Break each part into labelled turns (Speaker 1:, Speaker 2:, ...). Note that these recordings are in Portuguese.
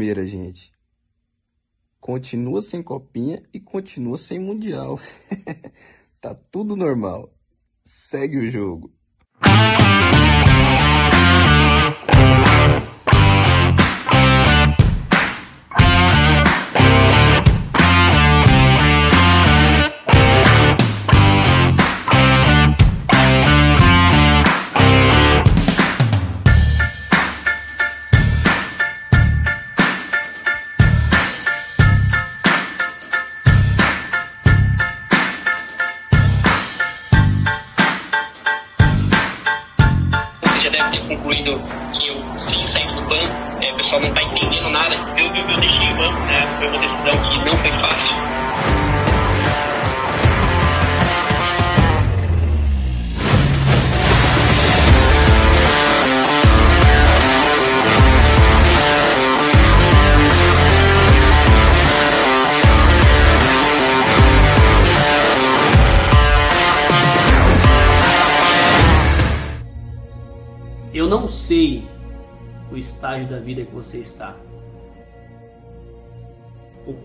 Speaker 1: Palmeiras, gente. Continua sem copinha e continua sem mundial. tá tudo normal. Segue o jogo.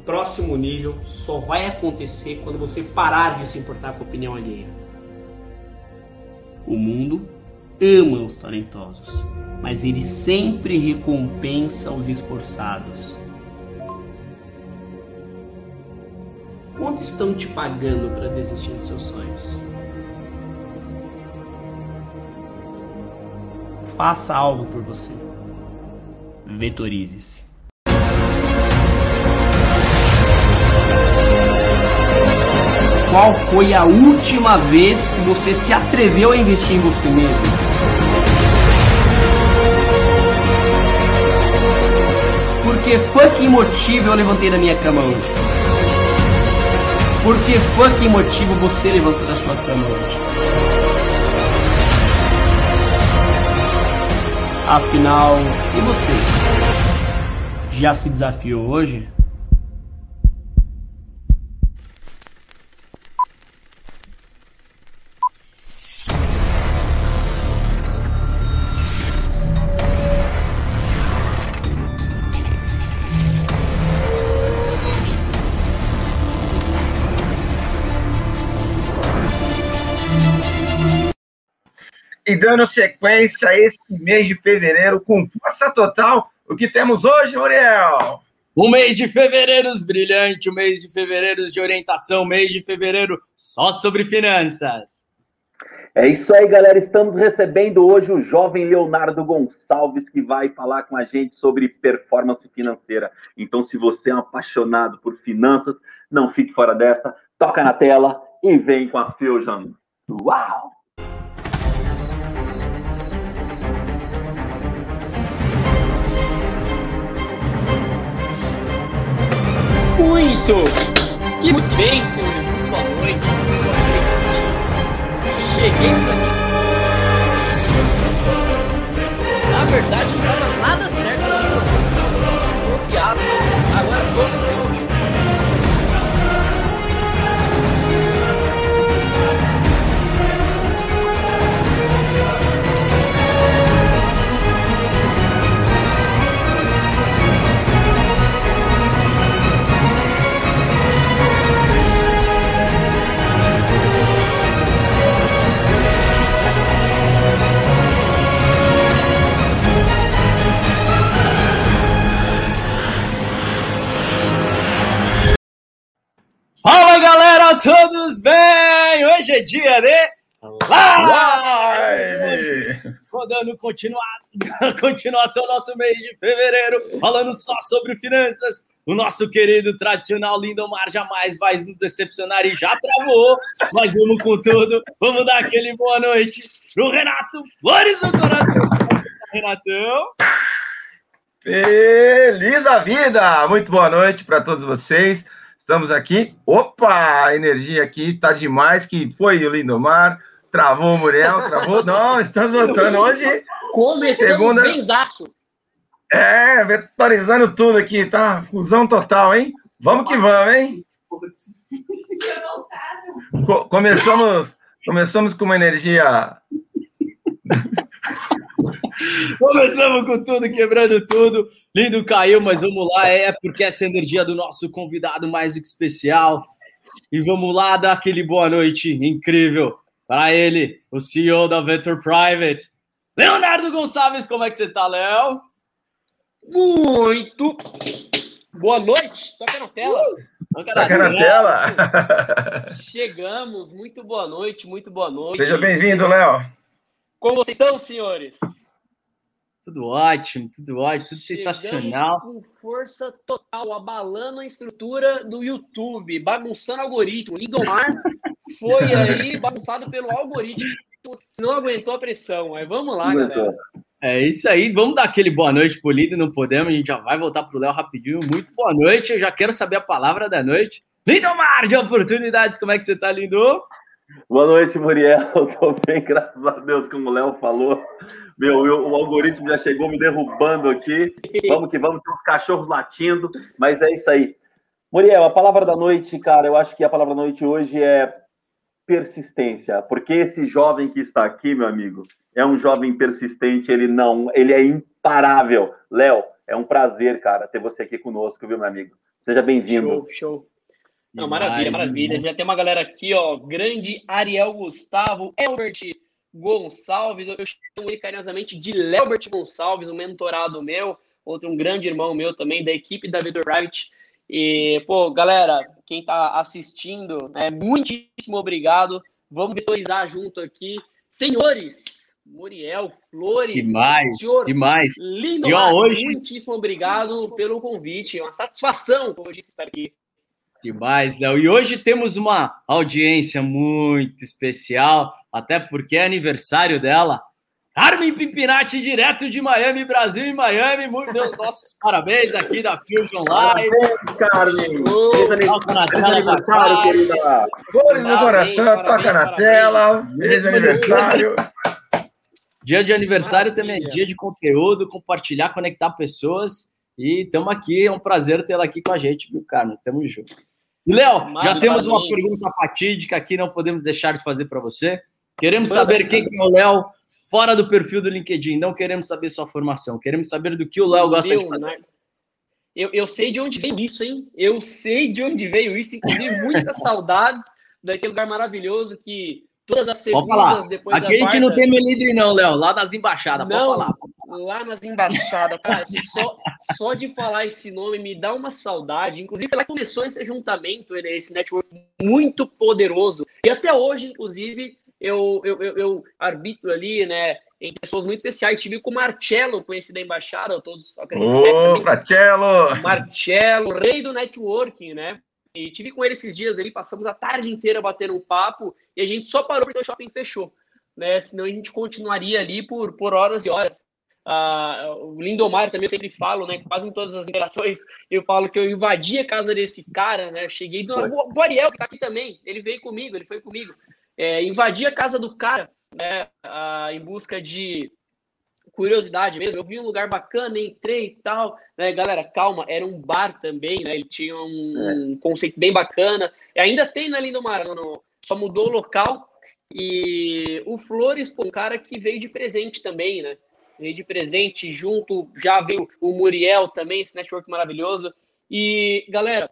Speaker 2: Próximo nível só vai acontecer quando você parar de se importar com a opinião alheia. O mundo ama os talentosos, mas ele sempre recompensa os esforçados. Quanto estão te pagando para desistir dos seus sonhos? Faça algo por você vetorize-se. Qual foi a última vez que você se atreveu a investir em você mesmo? Por que motivo eu levantei da minha cama hoje? Por que motivo você levantou da sua cama hoje? Afinal, e você? Já se desafiou hoje?
Speaker 3: E dando sequência a esse mês de fevereiro com força total, o que temos hoje, Muriel?
Speaker 4: Um mês de fevereiro brilhante, um mês de fevereiro de orientação, um mês de fevereiro só sobre finanças.
Speaker 5: É isso aí, galera. Estamos recebendo hoje o jovem Leonardo Gonçalves, que vai falar com a gente sobre performance financeira. Então, se você é um apaixonado por finanças, não fique fora dessa, toca na tela e vem com a Fusion. Uau!
Speaker 2: Muito! Que muito bem, senhores. Boa noite. Boa noite. Cheguei pra mim. Na verdade, não estava nada certo. Copiado. Agora todo
Speaker 4: é dia de live! Rodando continuação nosso mês de fevereiro, falando só sobre finanças. O nosso querido tradicional Lindomar jamais vai nos decepcionar e já travou, mas vamos com tudo. Vamos dar aquele boa noite pro Renato Flores no coração. Renatão.
Speaker 3: Feliz a vida! Muito boa noite para todos vocês. Estamos aqui. Opa, a energia aqui tá demais. Que foi o Lindomar. Travou o Muriel, travou. Não, estamos voltando hoje.
Speaker 2: Começamos segunda... benzaço.
Speaker 3: É, vetorizando tudo aqui, tá? Fusão total, hein? Vamos que vamos, hein? começamos, começamos com uma energia
Speaker 4: Começamos com tudo, quebrando tudo. Lindo caiu, mas vamos lá, é porque essa energia do nosso convidado mais do que especial. E vamos lá dar aquele boa noite incrível para ele, o CEO da Venture Private, Leonardo Gonçalves. Como é que você tá, Léo?
Speaker 2: Muito boa noite. Toca na tela.
Speaker 3: Uh, toca na tela.
Speaker 2: Chegamos. Muito boa noite, muito boa noite.
Speaker 3: Seja bem-vindo, Léo.
Speaker 2: Como vocês estão, senhores?
Speaker 4: Tudo ótimo, tudo ótimo, tudo
Speaker 2: Chegamos
Speaker 4: sensacional.
Speaker 2: Com força total, abalando a estrutura do YouTube, bagunçando o algoritmo. Lindomar foi aí bagunçado pelo algoritmo, não aguentou a pressão. Mas vamos lá, galera.
Speaker 4: É isso aí, vamos dar aquele boa noite pro líder, não podemos, a gente já vai voltar pro Léo rapidinho. Muito boa noite, eu já quero saber a palavra da noite. Lindomar de oportunidades, como é que você tá, lindo?
Speaker 5: Boa noite, Muriel. Tô bem, graças a Deus, como o Léo falou. Meu, eu, o algoritmo já chegou me derrubando aqui. Vamos que vamos, tem uns cachorros latindo, mas é isso aí. Muriel, a palavra da noite, cara, eu acho que a palavra da noite hoje é persistência, porque esse jovem que está aqui, meu amigo, é um jovem persistente, ele não, ele é imparável. Léo, é um prazer, cara, ter você aqui conosco, viu, meu amigo? Seja bem-vindo.
Speaker 2: Show, show. Não, maravilha, maravilha. Já tem uma galera aqui, ó. Grande Ariel Gustavo, Elbert Gonçalves. Eu chamo ele carinhosamente de Leobert Gonçalves, um mentorado meu, outro um grande irmão meu também, da equipe da Vitor Private. E, pô, galera, quem tá assistindo, é, muitíssimo obrigado. Vamos vitorizar junto aqui. Senhores, Muriel, Flores,
Speaker 4: demais,
Speaker 2: senhor,
Speaker 4: demais.
Speaker 2: lindo,
Speaker 4: E, ó, hoje-
Speaker 2: muitíssimo obrigado pelo convite. É uma satisfação, como eu disse, estar aqui.
Speaker 4: Demais, Léo. E hoje temos uma audiência muito especial, até porque é aniversário dela. Carmen Pipinati, direto de Miami, Brasil e Miami. Muito Deus, nossos parabéns aqui da Fusion Live.
Speaker 5: Carmen!
Speaker 2: Ô,
Speaker 5: Feliz
Speaker 4: Toca na
Speaker 5: aniversário,
Speaker 4: tela,
Speaker 5: aniversário, querida!
Speaker 3: Flores no
Speaker 2: Parabéns,
Speaker 3: coração,
Speaker 2: parabéns,
Speaker 3: toca na
Speaker 2: parabéns.
Speaker 3: tela. Feliz aniversário.
Speaker 4: Dia de aniversário também é
Speaker 2: Maravilha.
Speaker 4: dia de conteúdo, compartilhar, conectar pessoas. E estamos aqui, é um prazer tê-la aqui com a gente, viu, Carmen? Tamo junto. E, Léo, já temos uma pergunta fatídica aqui, não podemos deixar de fazer para você. Queremos saber quem que é o Léo fora do perfil do LinkedIn. Não queremos saber sua formação, queremos saber do que o Léo gosta de
Speaker 2: Leonardo.
Speaker 4: fazer.
Speaker 2: Eu, eu sei de onde veio isso, hein? Eu sei de onde veio isso, inclusive muitas saudades daquele lugar maravilhoso que todas as
Speaker 4: Pode falar.
Speaker 2: segundas depois
Speaker 4: Aqui a gente não tem melindre, não, Léo. Lá nas embaixadas, pode
Speaker 2: Não.
Speaker 4: falar.
Speaker 2: lá nas embaixadas, cara, só, só de falar esse nome me dá uma saudade. Inclusive, lá começou esse juntamento, esse network muito poderoso. E até hoje, inclusive, eu, eu, eu, eu arbitro ali, né, em pessoas muito especiais. Tive com o Marcelo, conhecido da embaixada, todos acreditam conhecem
Speaker 3: Ô!
Speaker 2: Marcelo, rei do networking, né? E tive com ele esses dias ali, passamos a tarde inteira batendo um papo e a gente só parou porque o shopping fechou, né? Senão a gente continuaria ali por, por horas e horas. Ah, o Lindomar também eu sempre falo, né? Quase em todas as interações eu falo que eu invadi a casa desse cara, né? Eu cheguei do o o Ariel, que tá aqui também, ele veio comigo, ele foi comigo. É, invadi a casa do cara, né? ah, em busca de curiosidade mesmo. Eu vi um lugar bacana, entrei e tal. Né, galera, calma, era um bar também, né? Ele tinha um, um conceito bem bacana. E ainda tem na Lindomar, no, no, só mudou o local. E o Flores, um cara que veio de presente também, né? De presente, junto, já veio o Muriel também, esse network maravilhoso. E, galera,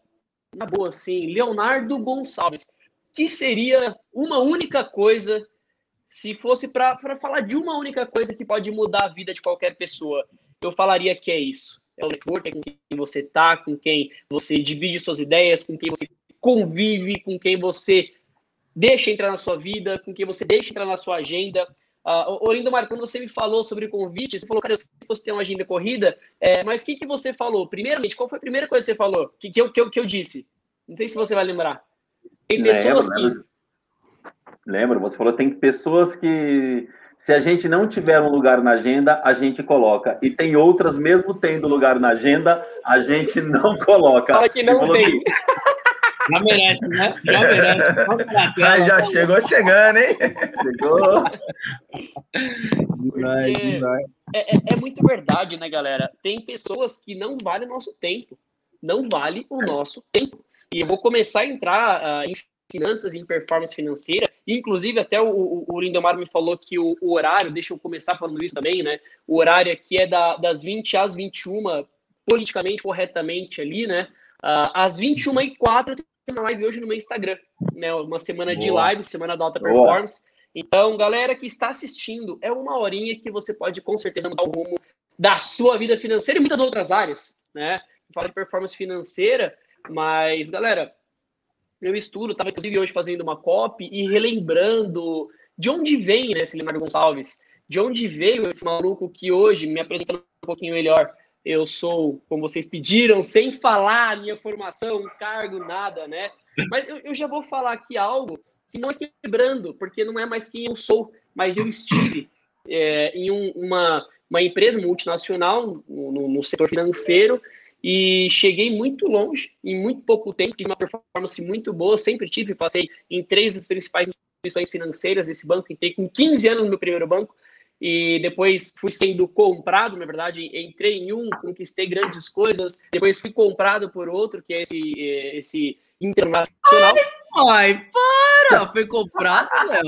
Speaker 2: na boa, assim, Leonardo Gonçalves, que seria uma única coisa se fosse para falar de uma única coisa que pode mudar a vida de qualquer pessoa, eu falaria que é isso. É o network, é com quem você tá, com quem você divide suas ideias, com quem você convive, com quem você deixa entrar na sua vida, com quem você deixa entrar na sua agenda. Uh, Orindo Mar, quando você me falou sobre o convite, você falou, cara, eu sei que você tem uma agenda corrida, é, mas o que, que você falou? Primeiramente, qual foi a primeira coisa que você falou? Que, que, eu, que, eu, que eu disse? Não sei se você vai lembrar. Tem pessoas
Speaker 5: lembro,
Speaker 2: que.
Speaker 5: lembro. lembro, você falou, tem pessoas que se a gente não tiver um lugar na agenda, a gente coloca. E tem outras, mesmo tendo lugar na agenda, a gente não coloca.
Speaker 2: Fala que não tem.
Speaker 5: Que...
Speaker 4: Já merece, né? Já merece.
Speaker 3: Aí já chegou chegando, hein?
Speaker 5: Chegou.
Speaker 2: É, é, é, muito verdade, né, galera? Tem pessoas que não valem o nosso tempo. Não vale o nosso tempo. E eu vou começar a entrar, uh, finanças e em performance financeira. Inclusive, até o, o Lindomar me falou que o, o, horário, deixa eu começar falando isso também, né? O horário aqui é da, das 20 às 21, politicamente corretamente ali, né? Uh, às 21 e 04 tem uma live hoje no meu Instagram, né? Uma semana Boa. de live, semana da alta performance. Boa. Então, galera que está assistindo, é uma horinha que você pode com certeza mudar o rumo da sua vida financeira e muitas outras áreas, né? Fala de performance financeira, mas, galera, eu estudo, estava inclusive hoje fazendo uma copy e relembrando de onde vem né, esse Leonardo Gonçalves, de onde veio esse maluco que hoje, me apresentando um pouquinho melhor, eu sou, como vocês pediram, sem falar a minha formação, cargo, nada, né? Mas eu, eu já vou falar aqui algo que não é quebrando, porque não é mais quem eu sou, mas eu estive é, em um, uma, uma empresa multinacional no, no setor financeiro e cheguei muito longe em muito pouco tempo, tive uma performance muito boa, sempre tive, passei em três das principais instituições financeiras desse banco, entrei com 15 anos no meu primeiro banco, e depois fui sendo comprado, na verdade, entrei em um, conquistei grandes coisas, depois fui comprado por outro, que é esse, esse internacional.
Speaker 4: Ai, para! Foi comprado, Léo?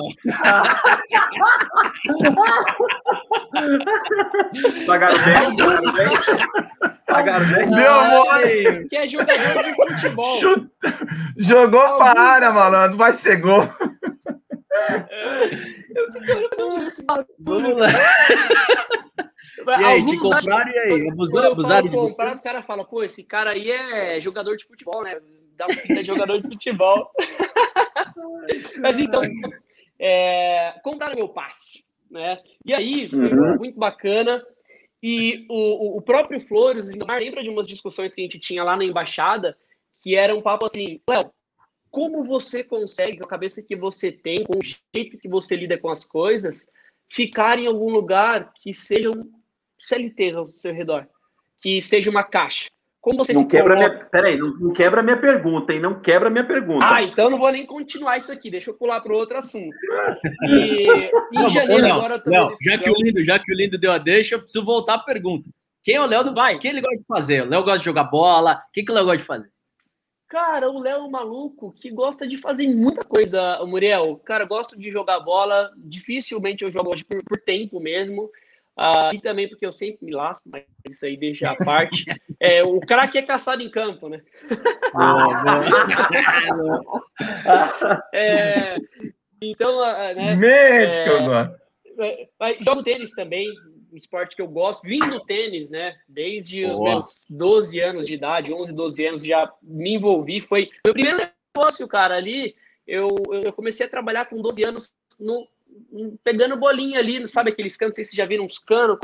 Speaker 5: Pagaram bem? Pagaram bem? Pagaram bem?
Speaker 3: Meu amor!
Speaker 2: Que é jogador de futebol.
Speaker 3: Jogou para a área, malandro. Vai ser gol.
Speaker 2: Eu fico
Speaker 4: Vamos lá. E aí, te compraram e aí? Abusaram, abusaram de você?
Speaker 2: Os caras falam, pô, esse cara aí é jogador de futebol, né? Dá um de jogador de futebol. Mas então, é, contaram meu passe, né? E aí, foi uhum. muito bacana. E o, o próprio Flores, lembra de umas discussões que a gente tinha lá na embaixada, que era um papo assim, Léo, como você consegue, com a cabeça que você tem, com o jeito que você lida com as coisas, ficar em algum lugar que sejam CLTs ao seu redor, que seja uma caixa. Como você
Speaker 5: não
Speaker 2: se
Speaker 5: quebra coloca... minha... Peraí, não, não quebra minha pergunta, hein? Não quebra minha pergunta.
Speaker 2: Ah, então não vou nem continuar isso aqui, deixa eu pular para outro assunto. E em não, janeiro
Speaker 4: não,
Speaker 2: agora eu
Speaker 4: não, já que o Lindo, já que o Lindo deu a deixa, eu preciso voltar à pergunta. Quem é o Léo? Vai. O que ele gosta de fazer? O Léo gosta de jogar bola? O que, que o Léo gosta de fazer?
Speaker 2: Cara, o Léo é um maluco que gosta de fazer muita coisa, o Muriel. Cara, gosto de jogar bola. Dificilmente eu jogo por, por tempo mesmo. Uh, e também porque eu sempre me lasco, mas isso aí deixa a parte. É, o craque é caçado em campo, né? é, então, uh, né?
Speaker 3: Eu gosto.
Speaker 2: É, jogo tênis também, um esporte que eu gosto, vim do tênis, né? Desde os meus 12 anos de idade, 11, 12 anos, já me envolvi. Foi meu primeiro negócio, cara, ali. Eu, eu comecei a trabalhar com 12 anos no, pegando bolinha ali, sabe aqueles canos, não sei se já viram uns canos,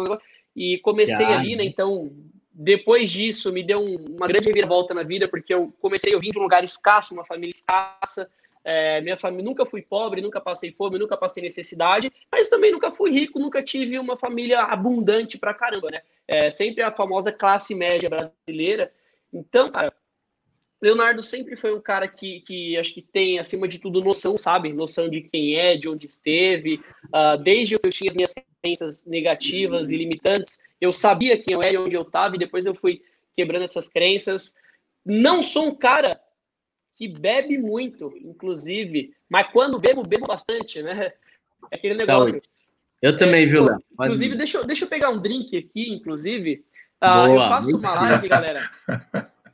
Speaker 2: e comecei ali, né? Então, depois disso, me deu um, uma grande reviravolta na vida, porque eu comecei, eu vim de um lugar escasso, uma família escassa, é, minha família nunca fui pobre, nunca passei fome, nunca passei necessidade, mas também nunca fui rico, nunca tive uma família abundante pra caramba, né? É, sempre a famosa classe média brasileira. Então, cara, Leonardo sempre foi um cara que, que acho que tem, acima de tudo, noção, sabe? Noção de quem é, de onde esteve. Uh, desde que eu tinha as minhas crenças negativas e limitantes, eu sabia quem eu era e onde eu estava, e depois eu fui quebrando essas crenças. Não sou um cara que bebe muito, inclusive, mas quando bebo, bebo bastante, né? É aquele negócio. Saúde.
Speaker 4: Eu também,
Speaker 2: é,
Speaker 4: viu, Léo?
Speaker 2: Inclusive, deixa, eu, deixa eu pegar um drink aqui, inclusive. Uh, eu faço uma live, galera,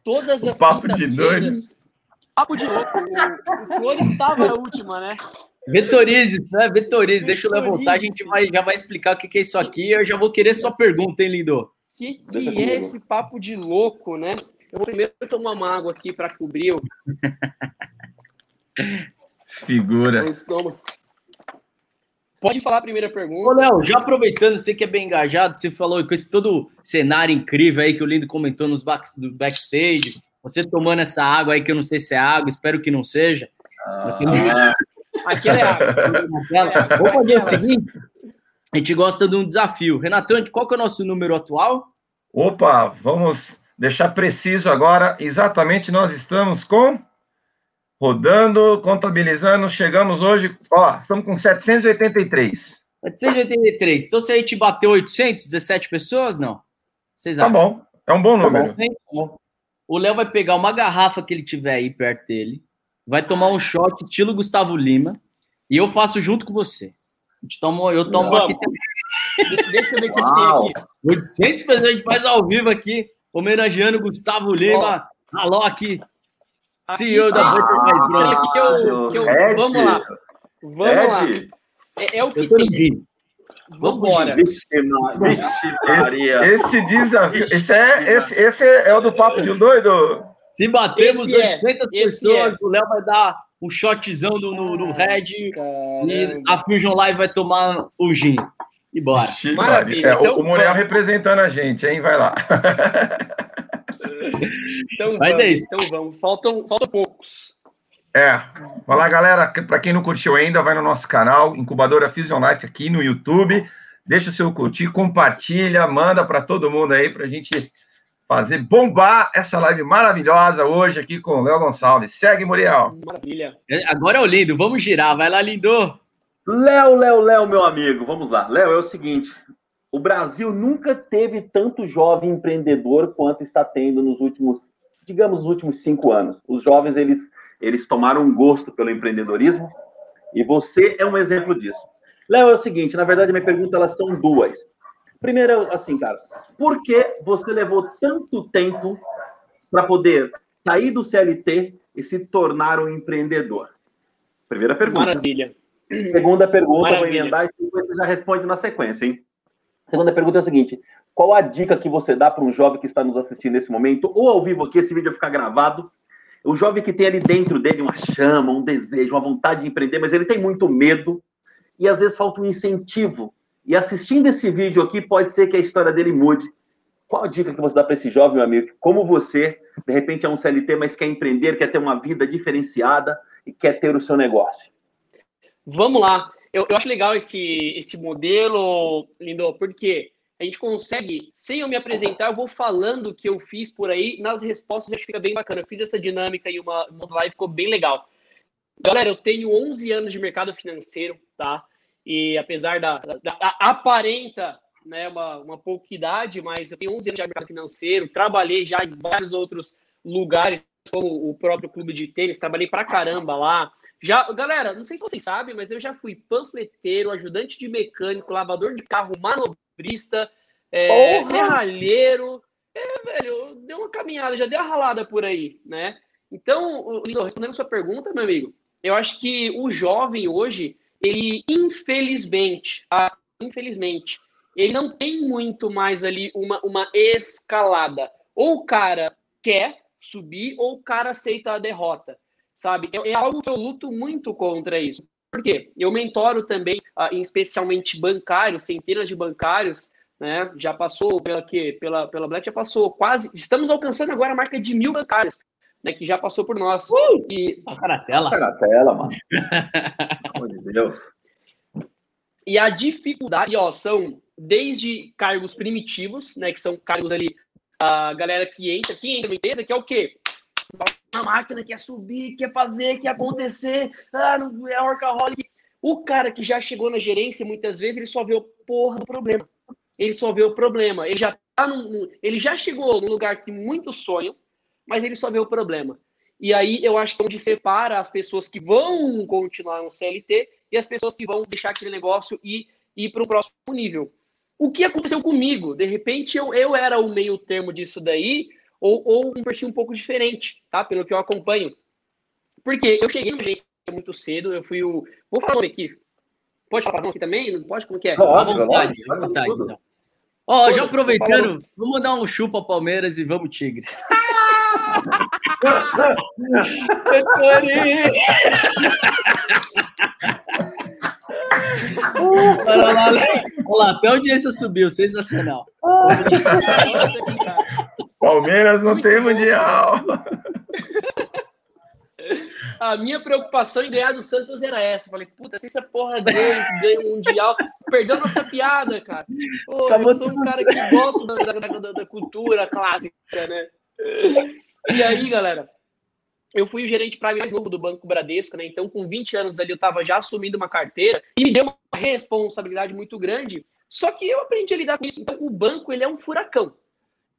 Speaker 2: todas as quintas-feiras. Papo de louco. O, o Flores estava na última, né?
Speaker 4: Vetorize, né? Vetorize. Deixa eu levantar, a gente vai, já vai explicar o que é isso aqui. Eu já vou querer sua pergunta, hein, lindo? O
Speaker 2: que, que é esse papo de louco, né? Eu vou primeiro tomar uma água aqui para cobrir o.
Speaker 3: Figura.
Speaker 2: Pode falar a primeira pergunta.
Speaker 4: Ô, Léo, já aproveitando, você que é bem engajado, você falou com esse todo cenário incrível aí que o Lindo comentou nos back, do backstage, você tomando essa água aí que eu não sei se é água, espero que não seja.
Speaker 2: Ah, Aqui é água.
Speaker 4: Vamos fazer o seguinte: a gente gosta de um desafio. Renatão, qual que é o nosso número atual?
Speaker 3: Opa, vamos deixar preciso agora, exatamente nós estamos com rodando, contabilizando, chegamos hoje, ó, estamos com 783.
Speaker 4: 783. Então se a gente bateu 817 pessoas, não?
Speaker 3: Vocês tá acham? Tá bom. É um bom tá número. Tá
Speaker 4: bom. O Léo vai pegar uma garrafa que ele tiver aí perto dele. vai tomar um shot estilo Gustavo Lima e eu faço junto com você. A gente toma, eu tomo
Speaker 2: Vamos.
Speaker 4: aqui.
Speaker 2: Deixa eu ver o que tem aqui.
Speaker 4: 800 pessoas a gente faz ao vivo aqui, homenageando Gustavo Lima, Alok, CEO da
Speaker 5: Ah,
Speaker 4: Butterfly
Speaker 2: aqui que eu, que eu-
Speaker 5: Ed.
Speaker 2: vamos lá. Vamos lá.
Speaker 5: Ed.
Speaker 2: É, é o que
Speaker 4: Eu
Speaker 2: tem.
Speaker 4: gin.
Speaker 2: Vambora.
Speaker 5: Vixe, Maria.
Speaker 3: Esse desafio. Esse é, esse, esse é o do papo de um doido?
Speaker 4: Se batemos
Speaker 2: Esse é,
Speaker 4: 800
Speaker 2: esse
Speaker 4: pessoas,
Speaker 2: é.
Speaker 4: o Léo vai dar um shotzão no, no, no Red e
Speaker 2: Caramba.
Speaker 4: a Fusion Live vai tomar o gin. E bora.
Speaker 2: Maravilha.
Speaker 3: É, o-
Speaker 2: Então,
Speaker 3: o Muriel
Speaker 2: vamos.
Speaker 3: representando a gente, hein? Vai lá.
Speaker 2: Então
Speaker 4: Mas
Speaker 2: vamos,
Speaker 4: é isso.
Speaker 2: então vamos. Faltam, faltam poucos.
Speaker 3: É. Vai lá, galera. Para quem não curtiu ainda, vai no nosso canal, Incubadora Fusion Life aqui no YouTube. Deixa o seu curtir, compartilha, manda para todo mundo aí para a gente fazer bombar essa live maravilhosa hoje aqui com o Léo Gonçalves. Segue, Muriel.
Speaker 2: Maravilha.
Speaker 4: Agora é o lindo, vamos girar. Vai lá, lindo.
Speaker 5: Léo, Léo, Léo, meu amigo, vamos lá. Léo, é o seguinte: o Brasil nunca teve tanto jovem empreendedor quanto está tendo nos últimos, digamos, nos últimos cinco anos. Os jovens, eles, eles tomaram um gosto pelo empreendedorismo e você é um exemplo disso. Léo, é o seguinte: na verdade, minha pergunta elas são duas. Primeiro, assim, cara, por que você levou tanto tempo para poder sair do CLT e se tornar um empreendedor? Primeira pergunta.
Speaker 2: Maravilha.
Speaker 5: Segunda pergunta, vou
Speaker 2: Maravilha.
Speaker 5: emendar e você já responde na sequência, hein? Segunda pergunta é a seguinte: qual a dica que você dá para um jovem que está nos assistindo nesse momento, ou ao vivo aqui, esse vídeo vai ficar gravado? O jovem que tem ali dentro dele uma chama, um desejo, uma vontade de empreender, mas ele tem muito medo e às vezes falta um incentivo. E assistindo esse vídeo aqui, pode ser que a história dele mude. Qual a dica que você dá para esse jovem, meu amigo? Como você, de repente, é um CLT, mas quer empreender, quer ter uma vida diferenciada e quer ter o seu negócio?
Speaker 2: Vamos lá. Eu, eu acho legal esse, esse modelo, Lindo, porque a gente consegue, sem eu me apresentar, eu vou falando o que eu fiz por aí, nas respostas que fica bem bacana. Eu fiz essa dinâmica e uma, uma live ficou bem legal. Galera, eu tenho 11 anos de mercado financeiro, tá? E apesar da, da, da aparenta né, uma, uma pouca idade, mas eu tenho 11 anos de mercado financeiro, trabalhei já em vários outros lugares, como o próprio clube de tênis, trabalhei pra caramba lá. Já, galera, não sei se vocês sabem, mas eu já fui panfleteiro, ajudante de mecânico, lavador de carro, manobrista, é, serralheiro. É, velho, deu uma caminhada, já deu uma ralada por aí, né? Então, Lindo, respondendo a sua pergunta, meu amigo, eu acho que o jovem hoje, ele, infelizmente, tá? infelizmente, ele não tem muito mais ali uma, uma escalada. Ou o cara quer subir, ou o cara aceita a derrota, sabe? É, é algo que eu luto muito contra isso. Por quê? Eu mentoro também, ah, especialmente bancários, centenas de bancários, né? Já passou pela quê? Pela, pela Black, já passou quase. Estamos alcançando agora a marca de mil bancários, né? Que já passou por nós. E
Speaker 4: Toca na tela.
Speaker 5: Tá na tela, mano. Pelo amor de Deus.
Speaker 2: E a dificuldade, ó, são desde cargos primitivos, né, que são cargos ali, a galera que entra, que entra na empresa, que é o quê? Máquina quer subir, quer fazer, quer acontecer, ah, não é workaholic. O cara que já chegou na gerência, muitas vezes, ele só vê o porra do problema. Ele só vê o problema. Ele já tá num, ele já chegou num lugar que muitos sonham, mas ele só vê o problema. E aí eu acho que é onde separa as pessoas que vão continuar no CLT e as pessoas que vão deixar aquele negócio e ir para o próximo nível. O que aconteceu comigo? De repente eu, eu era o meio termo disso daí, ou, ou um perfil um pouco diferente, tá? Pelo que eu acompanho. Porque eu cheguei numa agência muito cedo, eu fui o. Vou falar o nome aqui. Pode falar o nome aqui também? Não pode? Como que é?
Speaker 5: Lógico,
Speaker 4: vontade, à vontade. então. Ó, já aproveitando, vamos mandar um chupa Palmeiras e vamos Tigres. Vitória! Olha lá, olha lá, olha lá, até a audiência subiu, sensacional.
Speaker 3: Palmeiras não tem mundial.
Speaker 2: A minha preocupação em ganhar do Santos era essa. Falei, puta, se essa porra ganha, ganha o Mundial, perdeu nossa piada, cara. Pô, eu
Speaker 4: Acabou
Speaker 2: sou um cara que gosta da, da- da- da cultura clássica, né? E aí, galera, eu fui o gerente prime mais novo do Banco Bradesco, né? Então, com 20 anos ali, eu tava já assumindo uma carteira e me deu uma responsabilidade muito grande. Só que eu aprendi a lidar com isso. Então, o banco, ele é um furacão.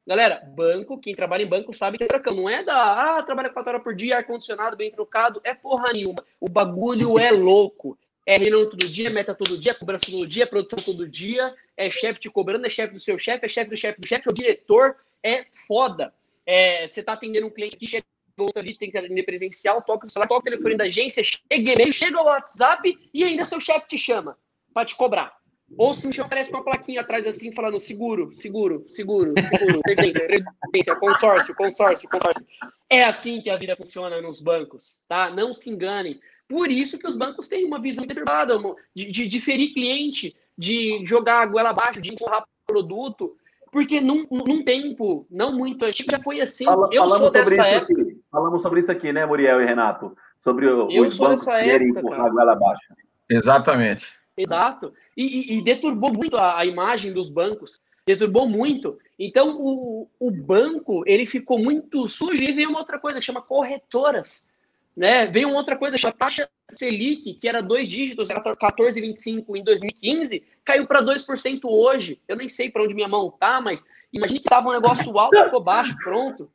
Speaker 2: Galera, banco, quem trabalha em banco sabe que é tracão. Não é da, ah, trabalha quatro horas por dia, ar-condicionado, bem trocado. É porra nenhuma. O bagulho é louco. É reunião todo dia, meta todo dia, cobrança todo dia, produção todo dia. É chefe te cobrando, é chefe do seu chefe, é chefe do chefe do chefe, é o diretor. É foda. É, você tá atendendo um cliente aqui, chega outro ali, tem que atender presencial, toca o celular, toca o telefone da agência, chega e-mail, chega o WhatsApp e ainda seu chefe te chama para te cobrar. Ou se me aparece uma plaquinha atrás assim, falando seguro, seguro, seguro, seguro, previdência, previdência, consórcio, consórcio, consórcio. É assim que a vida funciona nos bancos, tá? Não se enganem. Por isso que os bancos têm uma visão determinada de, de, de ferir cliente, de jogar a goela abaixo, de empurrar produto, porque num, num tempo não muito antigo já foi assim.
Speaker 5: Fala,
Speaker 2: eu sou dessa época.
Speaker 5: Aqui. Falamos sobre isso aqui, né, Muriel e Renato? Sobre o,
Speaker 2: eu os bancos querem
Speaker 5: empurrar a goela abaixo.
Speaker 3: Exatamente.
Speaker 2: Exato. E, e, e deturbou muito a, a, imagem dos bancos. Deturbou muito. Então, o, o banco, ele ficou muito sujo e veio uma outra coisa que chama corretoras. Né? Veio uma outra coisa, chama taxa Selic, que era dois dígitos, era 14,25 em 2015, caiu para 2% hoje. Eu nem sei para onde minha mão tá, mas imagine que tava um negócio alto, ficou baixo, pronto.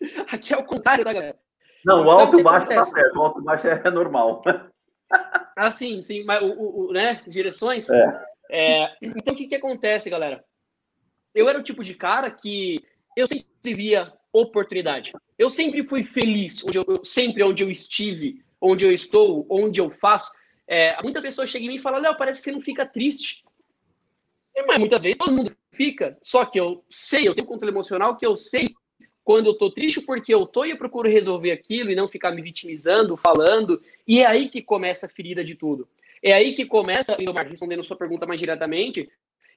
Speaker 2: Aqui é o contrário, tá, galera?
Speaker 5: Não, o alto e baixo tá certo, o alto e baixo é normal.
Speaker 2: Ah, sim, sim, mas o, o, né, direções. É. É, então, o que, que acontece, galera? Eu era o tipo de cara que eu sempre via oportunidade. Eu sempre fui feliz, onde eu, sempre onde eu estive, onde eu estou, onde eu faço. É, muitas pessoas chegam em mim e falam, Léo, parece que você não fica triste. Mas muitas vezes todo mundo fica, só que eu sei, eu tenho um controle emocional que eu sei quando eu tô triste porque eu tô e eu procuro resolver aquilo e não ficar me vitimizando, falando, e é aí que começa a ferida de tudo. É aí que começa, respondendo sua pergunta mais diretamente,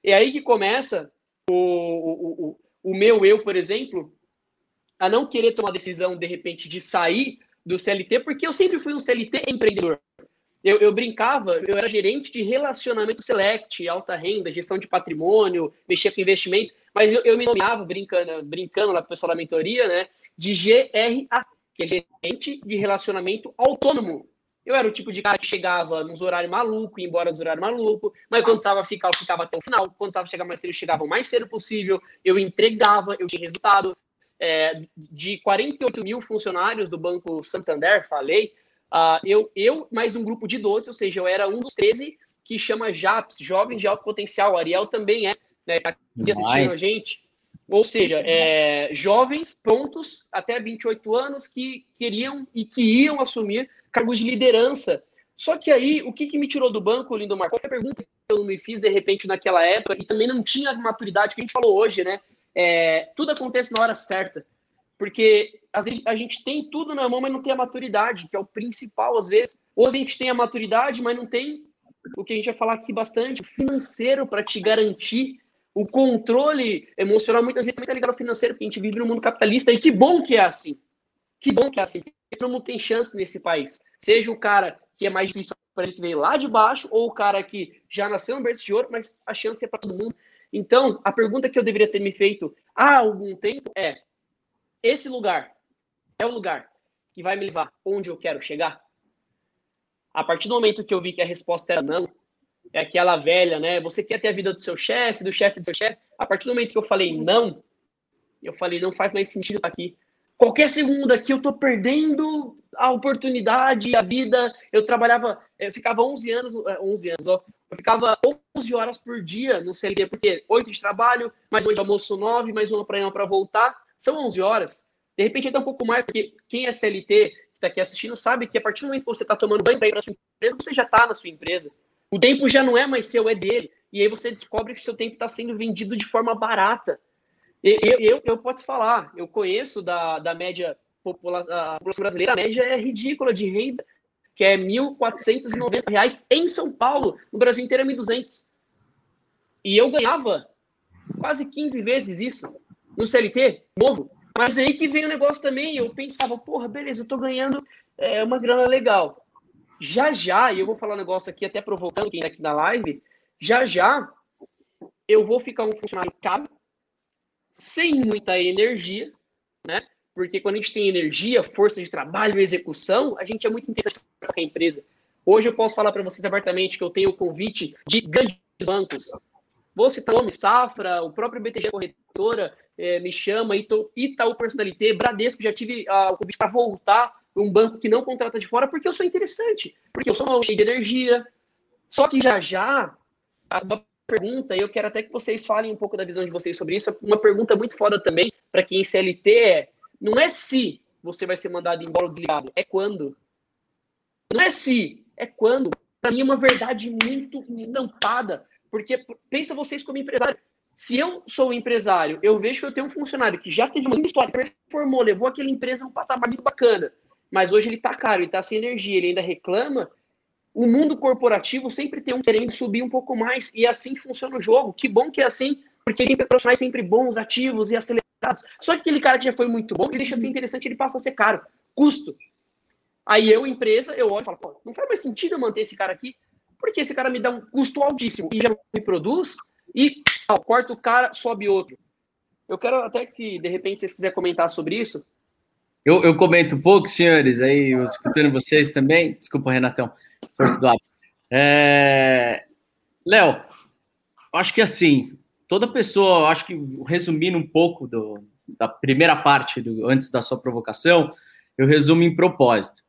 Speaker 2: é aí que começa o, o, o, o meu eu, por exemplo, a não querer tomar decisão, de repente, de sair do CLT, porque eu sempre fui um CLT empreendedor. Eu, eu, brincava, eu era gerente de relacionamento select, alta renda, gestão de patrimônio, mexia com investimento, mas eu, eu me nomeava, brincando, brincando lá com o pessoal da mentoria, né, de GRA, que é gerente de relacionamento autônomo. Eu era o tipo de cara que chegava nos horários malucos, embora nos horários malucos, mas quando precisava ficar, eu ficava até o final. Quando precisava chegar mais cedo, eu chegava o mais cedo possível, eu entregava, eu tinha resultado. É, de 48 mil funcionários do Banco Santander, falei, Uh, eu, eu, mais um grupo de 12, ou seja, eu era um dos 13 que chama JAPS, Jovens de Alto Potencial. O Ariel também é, né? Tá aqui assistindo a gente. Ou seja, é, jovens prontos até 28 anos que queriam e que iam assumir cargos de liderança. Só que aí, o que, que me tirou do banco, Lindomar? Qual foi a pergunta que eu me fiz de repente naquela época e também não tinha a maturidade que a gente falou hoje, né? É, tudo acontece na hora certa. Porque às vezes a gente tem tudo na mão, mas não tem a maturidade, que é o principal às vezes. Ou a gente tem a maturidade, mas não tem o que a gente vai falar aqui bastante, financeiro para te garantir o controle emocional muitas vezes também está ligado ao financeiro, porque a gente vive no mundo capitalista e que bom que é assim. Que bom que é assim. Todo mundo tem chance nesse país. Seja o cara que é mais difícil para ele que veio lá de baixo, ou o cara que já nasceu no berço de ouro, mas a chance é para todo mundo. Então, a pergunta que eu deveria ter me feito há algum tempo é: esse lugar é o lugar que vai me levar onde eu quero chegar? A partir do momento que eu vi que a resposta era não, é aquela velha, né? Você quer ter a vida do seu chefe, do chefe do seu chefe. A partir do momento que eu falei não, eu falei, não faz mais sentido estar aqui. Qualquer segundo aqui eu tô perdendo a oportunidade, a vida. Eu trabalhava, eu ficava 11 anos, 11 é, anos, ó. Eu ficava 11 horas por dia no CLT, porque 8 de trabalho, mais um de almoço 9, mais uma para ir para voltar. São 11 horas. De repente, até um pouco mais, porque quem é CLT, que está aqui assistindo, sabe que a partir do momento que você está tomando banho para ir para sua empresa, você já está na sua empresa. O tempo já não é mais seu, é dele. E aí você descobre que seu tempo está sendo vendido de forma barata. Eu, eu, eu posso falar, eu conheço da, da média população, brasileira, a média é ridícula de renda, que é R$ 1.490 em São Paulo. No Brasil inteiro é 1.200. E eu ganhava quase 15 vezes isso no CLT, novo. Mas aí que vem o negócio também, eu pensava, porra, beleza, eu tô ganhando é, uma grana legal. Já já, e eu vou falar um negócio aqui até provocando quem tá aqui na live, já já eu vou ficar um funcionário caro, sem muita energia, né? Porque quando a gente tem energia, força de trabalho execução, a gente é muito interessante para a empresa. Hoje eu posso falar para vocês abertamente que eu tenho o convite de grandes bancos. Vou citar o nome Safra, o próprio BTG Corretora, é, me chama, Itaú, Itaú Personalité, Bradesco, já tive uh, o convite para voltar um banco que não contrata de fora, porque eu sou interessante, porque eu sou cheio de energia. Só que já já, uma pergunta, e eu quero até que vocês falem um pouco da visão de vocês sobre isso, uma pergunta muito foda também, para quem CLT é, não é se você vai ser mandado embora ou desligado, é quando. Não é se, é quando. Para mim é uma verdade muito estampada, porque pensa vocês como empresário, se eu sou um empresário, eu vejo que eu tenho um funcionário que já teve uma história, performou, levou aquela empresa num patamar muito bacana, mas hoje ele está caro, ele está sem energia, ele ainda reclama. O mundo corporativo sempre tem um querendo subir um pouco mais, e assim funciona o jogo. Que bom que é assim, porque tem profissionais sempre bons, ativos e acelerados. Só que aquele cara que já foi muito bom, ele deixa de ser interessante, ele passa a ser caro. Custo. Aí eu, empresa, eu olho e falo, pô, não faz mais sentido eu manter esse cara aqui, porque esse cara me dá um custo altíssimo e já me produz, e ó, corta o cara, sobe outro. Eu quero até que, de repente, vocês quiserem comentar sobre isso,
Speaker 4: eu, eu comento pouco, senhores, aí, eu escutando vocês também. Desculpa, Renatão, força do. É... Léo, acho que assim, toda pessoa, acho que resumindo um pouco do, da primeira parte, do, antes da sua provocação, eu resumo em propósito.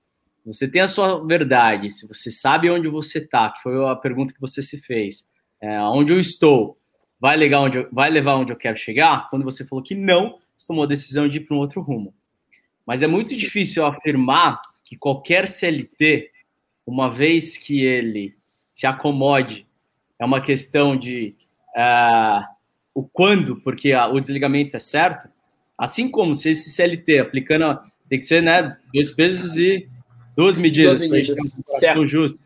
Speaker 4: Você tem a sua verdade, se você sabe onde você está, que foi a pergunta que você se fez, é, onde eu estou, vai, levar onde eu, vai levar onde eu quero chegar? Quando você falou que não, você tomou a decisão de ir para um outro rumo. Mas é muito difícil afirmar que qualquer CLT, uma vez que ele se acomode, é uma questão de uh, o quando, porque uh, o desligamento é certo, assim como se esse CLT aplicando, tem que ser né, dois pesos e duas medidas, para a gente ter um justo.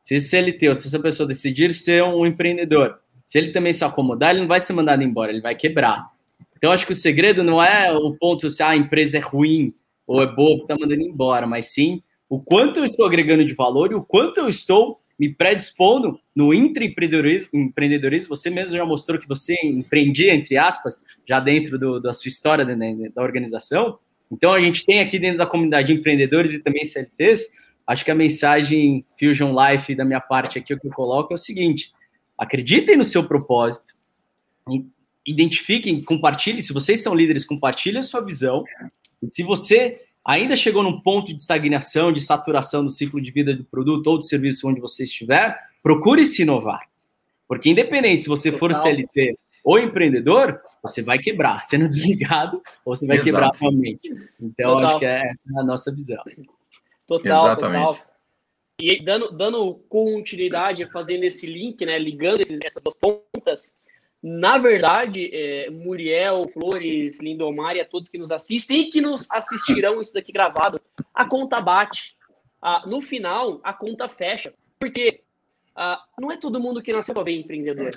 Speaker 4: Se esse CLT ou se essa pessoa decidir ser um empreendedor, se ele também se acomodar, ele não vai ser mandado embora, ele vai quebrar. Então, acho que o segredo não é o ponto se a empresa é ruim ou é boa que está mandando embora, mas sim o quanto eu estou agregando de valor e o quanto eu estou me predispondo no intraempreendedorismo. Empreendedorismo, você mesmo já mostrou que você empreendia, entre aspas, já dentro do, da sua história da, da organização. Então, a gente tem aqui dentro da comunidade empreendedores e também CLTs, acho que a mensagem Fusion Life da minha parte aqui, o que eu coloco é o seguinte, acreditem no seu propósito, identifiquem, compartilhem, se vocês são líderes, compartilhem a sua visão, se você ainda chegou num ponto de estagnação, de saturação do ciclo de vida do produto ou do serviço onde você estiver, procure se inovar. Porque independente se você Total. for CLT ou empreendedor, você vai quebrar, sendo desligado, ou você vai Exato. quebrar realmente. Então, Total. acho que é essa a nossa visão.
Speaker 2: Total, Exatamente. total. E dando, dando continuidade, fazendo esse link, né, ligando esses, essas duas pontas, na verdade, é, Muriel, Flores, Lindomar e a todos que nos assistem e que nos assistirão isso daqui gravado, a conta bate. Ah, no final, a conta fecha. Porque ah, não é todo mundo que nasceu para ver empreendedor.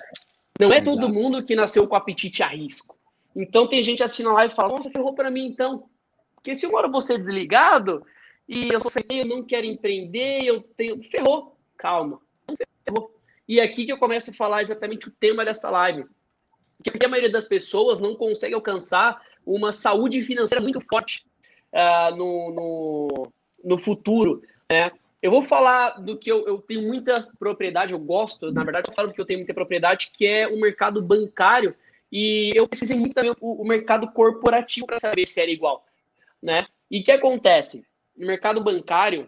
Speaker 2: Não é todo mundo que nasceu com apetite a risco. Então tem gente assistindo a live e fala, nossa, ferrou para mim então. Porque se uma hora você desligado e eu sou sem eu não quero empreender, eu tenho. Ferrou. Calma. Ferrou. E é aqui que eu começo a falar exatamente o tema dessa live. Porque a maioria das pessoas não consegue alcançar uma saúde financeira muito forte uh, no, no, no, futuro. Né? Eu vou falar do que eu, eu, tenho muita propriedade, eu gosto, na verdade, eu falo do que eu tenho muita propriedade, que é o mercado bancário. E eu precisei muito também o, o mercado corporativo para saber se era igual. Né? E o que acontece? No mercado bancário,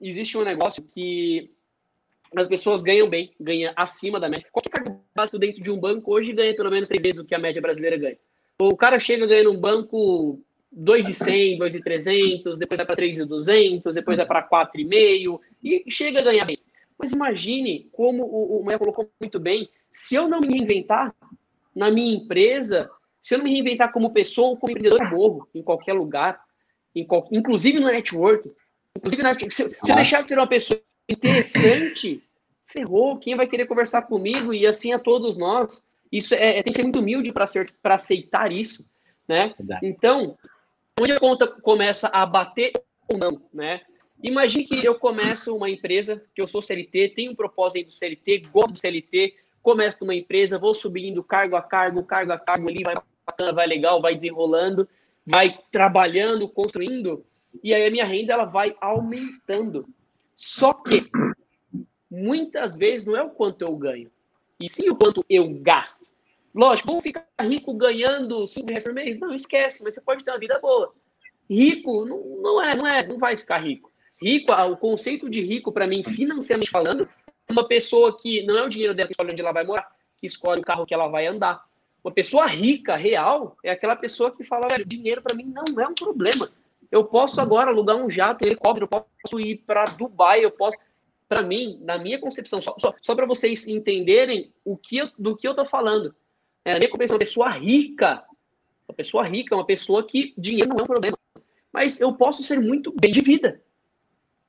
Speaker 2: existe um negócio que as pessoas ganham bem, ganha acima da média. Qualquer cargo básico dentro de um banco hoje ganha pelo menos três vezes o que a média brasileira ganha. O cara chega ganhando um banco 2 de 100, 2 de 300, depois vai para 3 de 200, depois vai para 4,5 e chega a ganhar bem. Mas imagine como o, o Maia colocou muito bem, se eu não me reinventar na minha empresa, se eu não me reinventar como pessoa ou como empreendedor, eu morro em qualquer lugar, inclusive no network. Inclusive, se, se eu deixar de ser uma pessoa interessante, ferrou, quem vai querer conversar comigo? E assim a todos nós. Isso é, é tem que ser muito humilde para aceitar isso, né? Verdade. Então, onde a conta começa a bater ou não, né? Imagine que eu começo uma empresa, que eu sou CLT, tenho um propósito do CLT, gosto do CLT, começo uma empresa, vou subindo cargo a cargo, cargo a cargo ali, vai bacana, vai legal, vai desenrolando, vai trabalhando, construindo, e aí a minha renda ela vai aumentando. Só que muitas vezes não é o quanto eu ganho, e sim o quanto eu gasto. Lógico, vamos ficar rico ganhando 5 reais por mês? Não, esquece, mas você pode ter uma vida boa. Rico não, não é, não é, não vai ficar rico. Rico, o conceito de rico, para mim, financeiramente falando, é uma pessoa que não é o dinheiro dela que escolhe onde ela vai morar, que escolhe o carro que ela vai andar. Uma pessoa rica, real, é aquela pessoa que fala, velho, dinheiro para mim não é um problema. Eu posso agora alugar um jato, um helicóptero, eu posso ir para Dubai, eu posso. Para mim, na minha concepção, só, só, só para vocês entenderem o que eu, do que eu tô falando. É, a minha concepção, uma pessoa rica, uma pessoa rica, uma pessoa que dinheiro não é um problema. Mas eu posso ser muito bem de vida.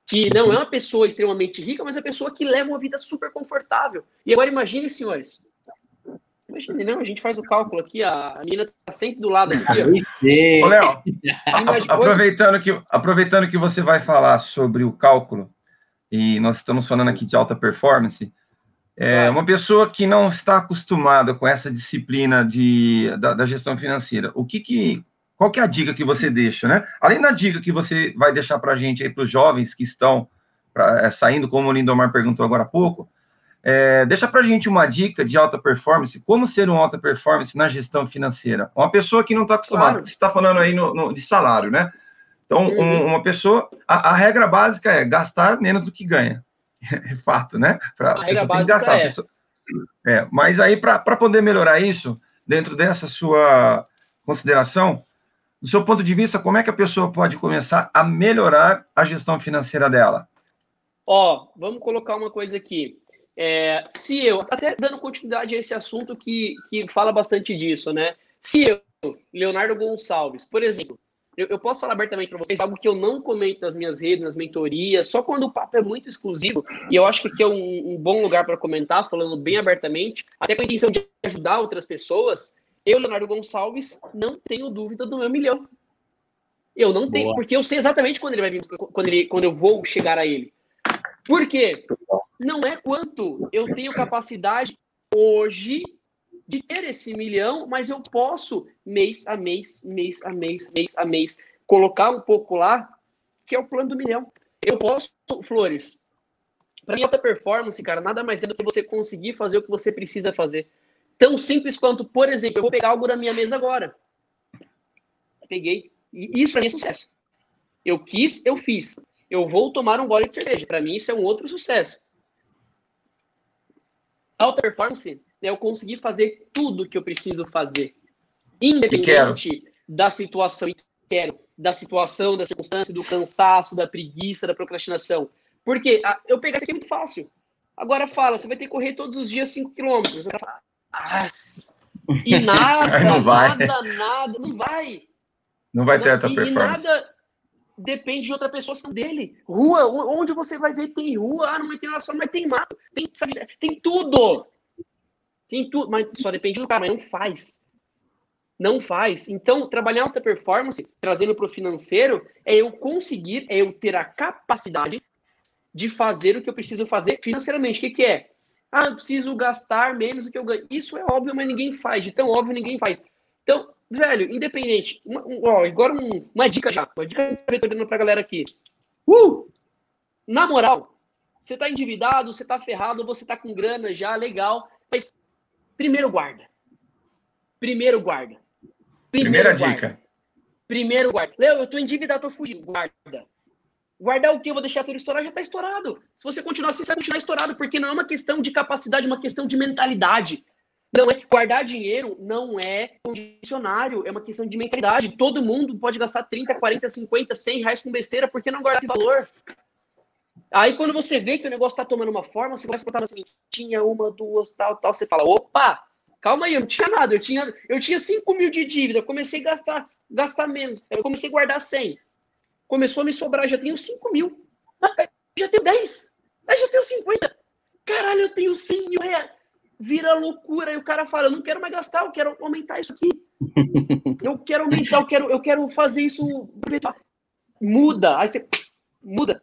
Speaker 2: Que não é uma pessoa extremamente rica, mas é uma pessoa que leva uma vida super confortável. E agora imagine, senhores, Imagina, não, a gente faz o cálculo aqui, a menina está sempre do lado aqui.
Speaker 3: Ó. Ô, Léo, aproveitando que, aproveitando que você vai falar sobre o cálculo, e nós estamos falando aqui de alta performance, é, uma pessoa que não está acostumada com essa disciplina de, da, da, gestão financeira, o que que, qual que é a dica que você deixa, né? Além da dica que você vai deixar para a gente aí, para os jovens que estão pra, é, saindo, como o Lindomar perguntou agora há pouco, é, deixa para a gente uma dica de alta performance, como ser um alta performance na gestão financeira. Uma pessoa que não está acostumada, claro. você está falando aí no, no, de salário, né? Então, uhum. um, uma pessoa, a, a, regra básica é gastar menos do que ganha. É fato, né?
Speaker 2: Pra, a, regra básica gastar, é. Pessoa,
Speaker 3: é. Mas aí, para poder melhorar isso, dentro dessa sua consideração, do seu ponto de vista, como é que a pessoa pode começar a melhorar a gestão financeira dela?
Speaker 2: Ó, vamos colocar uma coisa aqui. É, se eu, até dando continuidade a esse assunto que, que fala bastante disso, né? Se eu, Leonardo Gonçalves, por exemplo, eu, eu posso falar abertamente para vocês algo que eu não comento nas minhas redes, nas mentorias, só quando o papo é muito exclusivo, e eu acho que aqui é um, um bom lugar para comentar, falando bem abertamente, até com a intenção de ajudar outras pessoas. Eu, Leonardo Gonçalves, não tenho dúvida do meu milhão. Eu não tenho, Boa. porque eu sei exatamente quando ele vai vir, quando, ele, quando eu vou chegar a ele. Por quê? Não é quanto eu tenho capacidade hoje de ter esse milhão, mas eu posso, mês a mês, mês a mês, mês a mês, colocar um pouco lá, que é o plano do milhão. Eu posso, Flores, para mim, alta performance, cara, nada mais é do que você conseguir fazer o que você precisa fazer. Tão simples quanto, por exemplo, eu vou pegar algo da minha mesa agora. Peguei. E isso para mim é sucesso. Eu quis, eu fiz eu vou tomar um gole de cerveja. Para mim, isso é um outro sucesso. Alta performance é eu conseguir fazer tudo que eu preciso fazer. Independente da situação. Quero. Da situação, da circunstância, do cansaço, da preguiça, da procrastinação. Porque ah, eu pegar isso aqui é muito fácil. Agora fala, você vai ter que correr todos os dias 5 quilômetros. Ah, e nada, nada, nada, não vai.
Speaker 3: Não vai ter alta performance. E nada,
Speaker 2: depende de outra pessoa dele. Rua, onde você vai ver tem rua, ah, não tem relação, mas tem mato, tem, sabe, tem tudo. Tem tudo, mas só depende do cara, mas não faz. Não faz. Então, trabalhar alta performance, trazendo para o financeiro, é eu conseguir, é eu ter a capacidade de fazer o que eu preciso fazer financeiramente. O que, que é? Ah, eu preciso gastar menos do que eu ganho. Isso é óbvio, mas ninguém faz. De tão óbvio, ninguém faz. Então, velho, independente. Uma, um, ó, agora um, uma dica já. Uma dica que eu tô dando pra galera aqui. Uh! Na moral, você tá endividado, você tá ferrado, você tá com grana já, legal. Mas primeiro guarda. Primeiro guarda.
Speaker 3: Primeiro Primeira guarda. dica.
Speaker 2: Primeiro guarda. Leo, eu tô endividado, tô fugindo. Guarda. Guardar o que? Eu vou deixar tudo estourar, já tá estourado. Se você continuar assim, você vai continuar estourado, porque não é uma questão de capacidade, é uma questão de mentalidade. Não é guardar dinheiro não é condicionário, é uma questão de mentalidade. Todo mundo pode gastar 30, 40, 50, 100 reais com besteira, por que não guardar esse valor? Aí quando você vê que o negócio tá tomando uma forma, você começa a botar assim, tinha uma, duas, tal, tal, você fala, opa, calma aí, eu não tinha nada, eu tinha, eu tinha 5 mil de dívida, comecei a gastar, gastar menos, eu comecei a guardar 100. Começou a me sobrar, já tenho 5 mil. Ah, já tenho 10. Aí já tenho 50. Caralho, eu tenho 100 mil reais vira loucura. E o cara fala: eu não quero mais gastar, eu quero aumentar isso aqui. eu quero aumentar, eu quero, eu quero fazer isso. Muda. Aí você muda.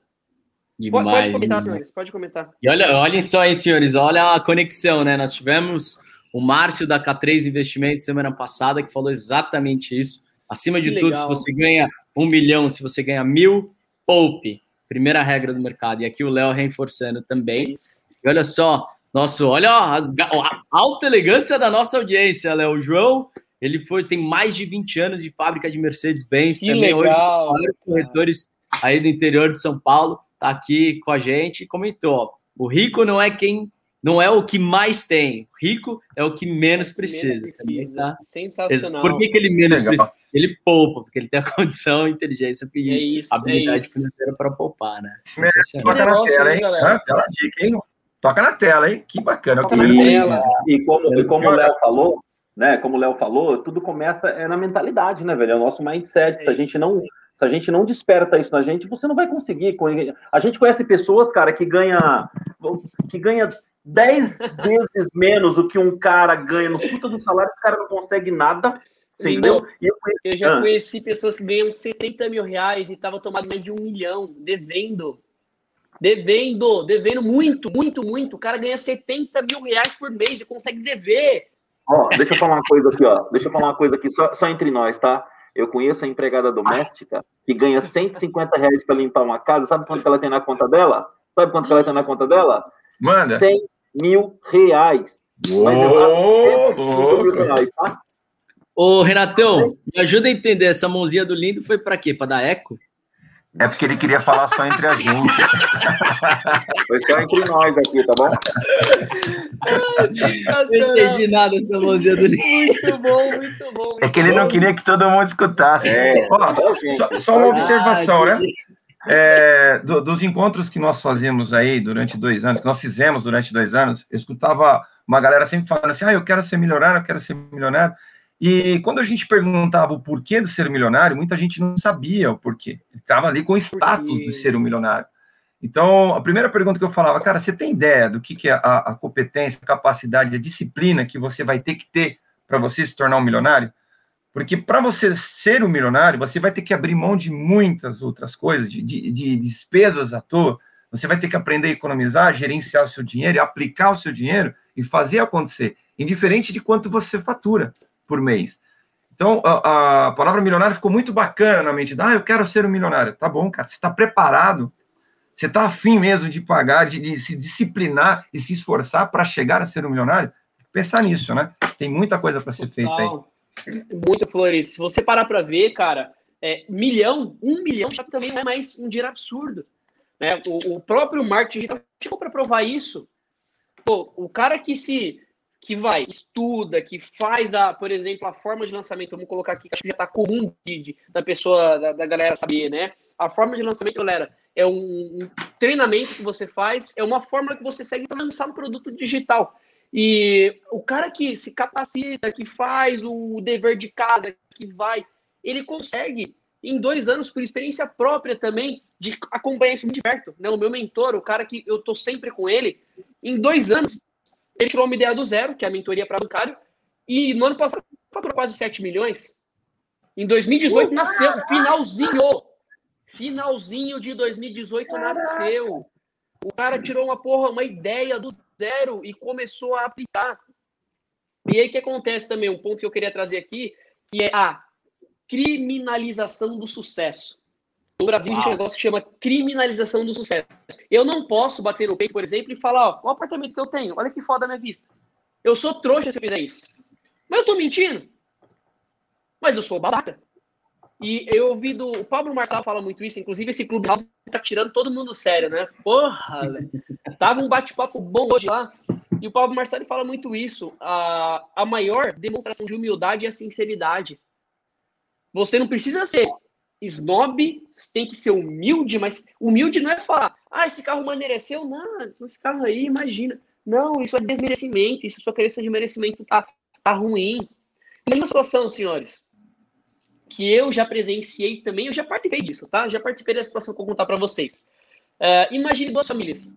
Speaker 4: Demais,
Speaker 2: pode, comentar, senhores, pode comentar.
Speaker 4: E olha, olhem só aí, senhores, olha a conexão, né? Nós tivemos o Márcio da K3 Investimentos semana passada que falou exatamente isso. Acima de que tudo, legal. se você ganha um milhão, se você ganha mil, poupe. Primeira regra do mercado. E aqui o Léo reforçando também. É e olha só, Nossa, olha a, a alta elegância da nossa audiência, Léo. O João, ele foi, tem mais de 20 anos de fábrica de Mercedes-Benz, também legal, hoje corretores aí do interior de São Paulo, tá aqui com a gente e comentou: o rico não é quem não é o que mais tem, o rico é o que menos precisa. Menos precisa.
Speaker 2: Tá? Sensacional.
Speaker 4: Por que, que ele menos Legal. precisa? Ele poupa, porque ele tem a condição, inteligência e é isso, habilidade é financeira para poupar, né?
Speaker 3: Sensacional. Tela, hein? Bela dica, hein? Toca na tela, hein? Que bacana.
Speaker 5: Toca na tela. E como, e como o Léo falou, né? Como o Léo falou, tudo começa é na mentalidade, né, velho? É o nosso mindset. É se a gente não se a gente não desperta isso na gente, você não vai conseguir. A gente conhece pessoas, cara, que ganha que ganha 10 vezes menos do que um cara ganha no puta do salário, esse cara não consegue nada. Você entendeu?
Speaker 2: Eu, eu, já ah. conheci pessoas que ganham 70 mil reais e estavam tomando mais de um milhão, devendo. Devendo, devendo muito, muito, muito. O cara ganha 70 mil reais por mês e consegue dever.
Speaker 5: Ó, deixa eu falar uma coisa aqui, ó. Deixa eu falar uma coisa aqui, só, só entre nós, tá? Eu conheço a empregada doméstica que ganha 150 reais para limpar uma casa. Sabe quanto ela tem na conta dela? Sabe quanto ela tem na conta dela?
Speaker 3: Manda.
Speaker 5: 100 mil reais.
Speaker 4: Mil reais, tá? Ô, Renatão, me ajuda a entender, essa mãozinha do lindo foi para quê? Para dar eco?
Speaker 3: É porque ele queria falar só entre a gente.
Speaker 5: Foi só entre nós aqui, tá bom?
Speaker 4: não entendi nada essa mãozinha do.
Speaker 2: Muito bom, muito bom. Muito
Speaker 3: é que ele
Speaker 2: bom.
Speaker 3: não queria que todo mundo escutasse. É, Ó, só, só, uma observação, ah, né? É, do, dos encontros que nós fazemos aí durante dois anos, que nós fizemos durante dois anos, eu escutava uma galera sempre falando assim: ah, eu quero ser milionário, eu quero ser milionário. E quando a gente perguntava o porquê de ser milionário, muita gente não sabia o porquê. Estava ali com o status de ser um milionário. Então, a primeira pergunta que eu falava, cara, você tem ideia do que, que é a, a competência, a capacidade, a disciplina que você vai ter que ter para você se tornar um milionário? Porque para você ser um milionário, você vai ter que abrir mão de muitas outras coisas, de, de, de despesas à toa. Você vai ter que aprender a economizar, gerenciar o seu dinheiro, aplicar o seu dinheiro e fazer acontecer, indiferente de quanto você fatura por mês. Então, a, a palavra milionário ficou muito bacana na mente. Ah, eu quero ser um milionário. Tá bom, cara. Você está preparado? Você está afim mesmo de pagar, de, de se disciplinar e se esforçar para chegar a ser um milionário? Pensar nisso, né? Tem muita coisa para ser feita aí.
Speaker 2: Muito, Flores. Se você parar para ver, cara, é, milhão, um milhão já também não é mais um dinheiro absurdo. Né? O, o próprio marketing digital chegou para provar isso. Pô, o cara que se que vai, estuda, que faz a, por exemplo, a forma de lançamento, vamos colocar aqui, que acho que já está comum de, de, da pessoa, da, da, galera saber, né? A forma de lançamento, galera, é um, um treinamento que você faz, é uma fórmula que você segue para lançar um produto digital. E o cara que se capacita, que faz o dever de casa, que vai, ele consegue, em dois anos, por experiência própria também, de acompanhar isso de perto. Né? O meu mentor, o cara que eu tô sempre com ele, em dois anos, ele tirou uma ideia do zero, que é a mentoria para bancário, e no ano passado faturou quase 7 milhões. Em 2018 nasceu, finalzinho. Finalzinho de 2018 nasceu. O cara tirou uma porra, uma ideia do zero e começou a aplicar. E aí o que acontece também, um ponto que eu queria trazer aqui, que é a criminalização do sucesso. No Brasil existe um negócio que chama criminalização do sucesso. Eu não posso bater no peito, por exemplo, e falar, ó, o apartamento que eu tenho, olha que foda a minha vista. Eu sou trouxa se eu fizer isso. Mas eu tô mentindo. Mas eu sou babaca. E eu ouvi do. O Pablo Marçal fala muito isso, inclusive esse clube tá tirando todo mundo sério, né? Porra, velho. Tava um bate-papo bom hoje lá. E o Pablo Marçal fala muito isso. A, a maior demonstração de humildade é a sinceridade. Você não precisa ser snob, tem que ser humilde, mas humilde não é falar, ah, esse carro mereceu, não, esse carro aí, imagina. Não, isso é desmerecimento, isso é sua crença de merecimento tá, tá ruim. Mesma situação, senhores que eu já presenciei também, eu já participei disso, tá? Já participei da situação que eu vou contar para vocês. Uh, imagine duas famílias.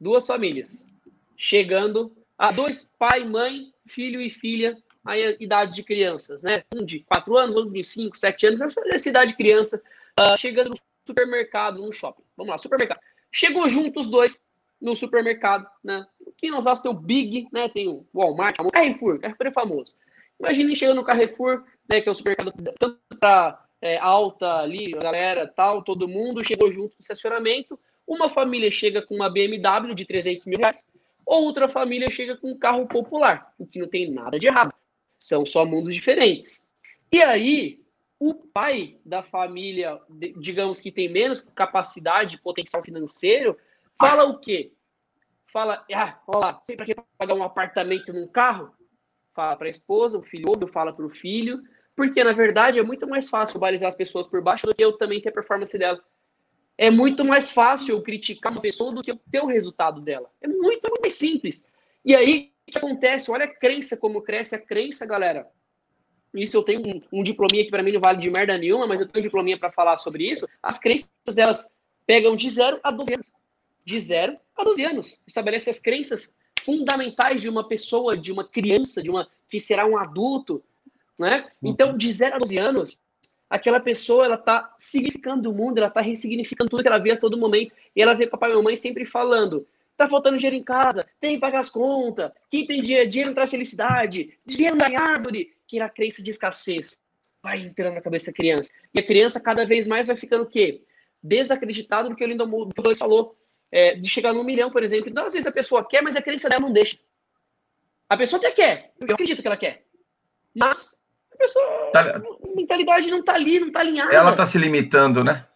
Speaker 2: Duas famílias. Chegando a dois, pai, mãe, filho e filha, aí idades de crianças, né? Um de quatro anos, outro de cinco, sete anos, essa, essa idade de criança, uh, chegando no supermercado, no shopping. Vamos lá, supermercado. Chegou junto os dois no supermercado, né? Quem não sabe tem o Big, né? Tem o Walmart, o Carrefour, Carrefour é famoso. Imagine chegando no Carrefour, né, que é o supermercado tanto para é, alta ali, galera, tal, todo mundo chegou junto no estacionamento. Uma família chega com uma BMW de 300 mil reais, Outra família chega com um carro popular, o que não tem nada de errado. São só mundos diferentes. E aí, o pai da família, digamos que tem menos capacidade, potencial financeiro, fala o quê? Fala, ah, olha lá, sei para que pagar um apartamento num carro? Fala para a esposa, o filho ouve, fala para o filho, porque na verdade é muito mais fácil balizar as pessoas por baixo do que eu também ter a performance dela. É muito mais fácil eu criticar uma pessoa do que eu ter o resultado dela. É muito, é muito mais simples. E aí, que acontece? Olha a crença, como cresce a crença, galera. Isso eu tenho um, um diplominha que para mim não vale de merda nenhuma, mas eu tenho um diplominha para falar sobre isso. As crenças, elas pegam de 0 a 12 anos. De 0 a 12 anos. Estabelece as crenças fundamentais de uma pessoa, de uma criança, de uma que será um adulto, né? Então, uhum. de 0 a 12 anos, aquela pessoa ela está significando o mundo, ela está ressignificando tudo que ela vê a todo momento. E ela vê papai e mamãe sempre falando: tá faltando dinheiro em casa, tem que pagar as contas, quem tem dinheiro, dinheiro não traz felicidade, dinheiro não árvore, que era a crença de escassez. Vai entrando na cabeça da criança. E a criança cada vez mais vai ficando o quê? Desacreditado do que o Lindo falou. É, de chegar num milhão, por exemplo. Então, às vezes a pessoa quer, mas a crença dela não deixa. A pessoa até quer, eu acredito que ela quer. Mas a pessoa, tá. a mentalidade não tá ali, não tá alinhada.
Speaker 3: Ela tá se limitando, né?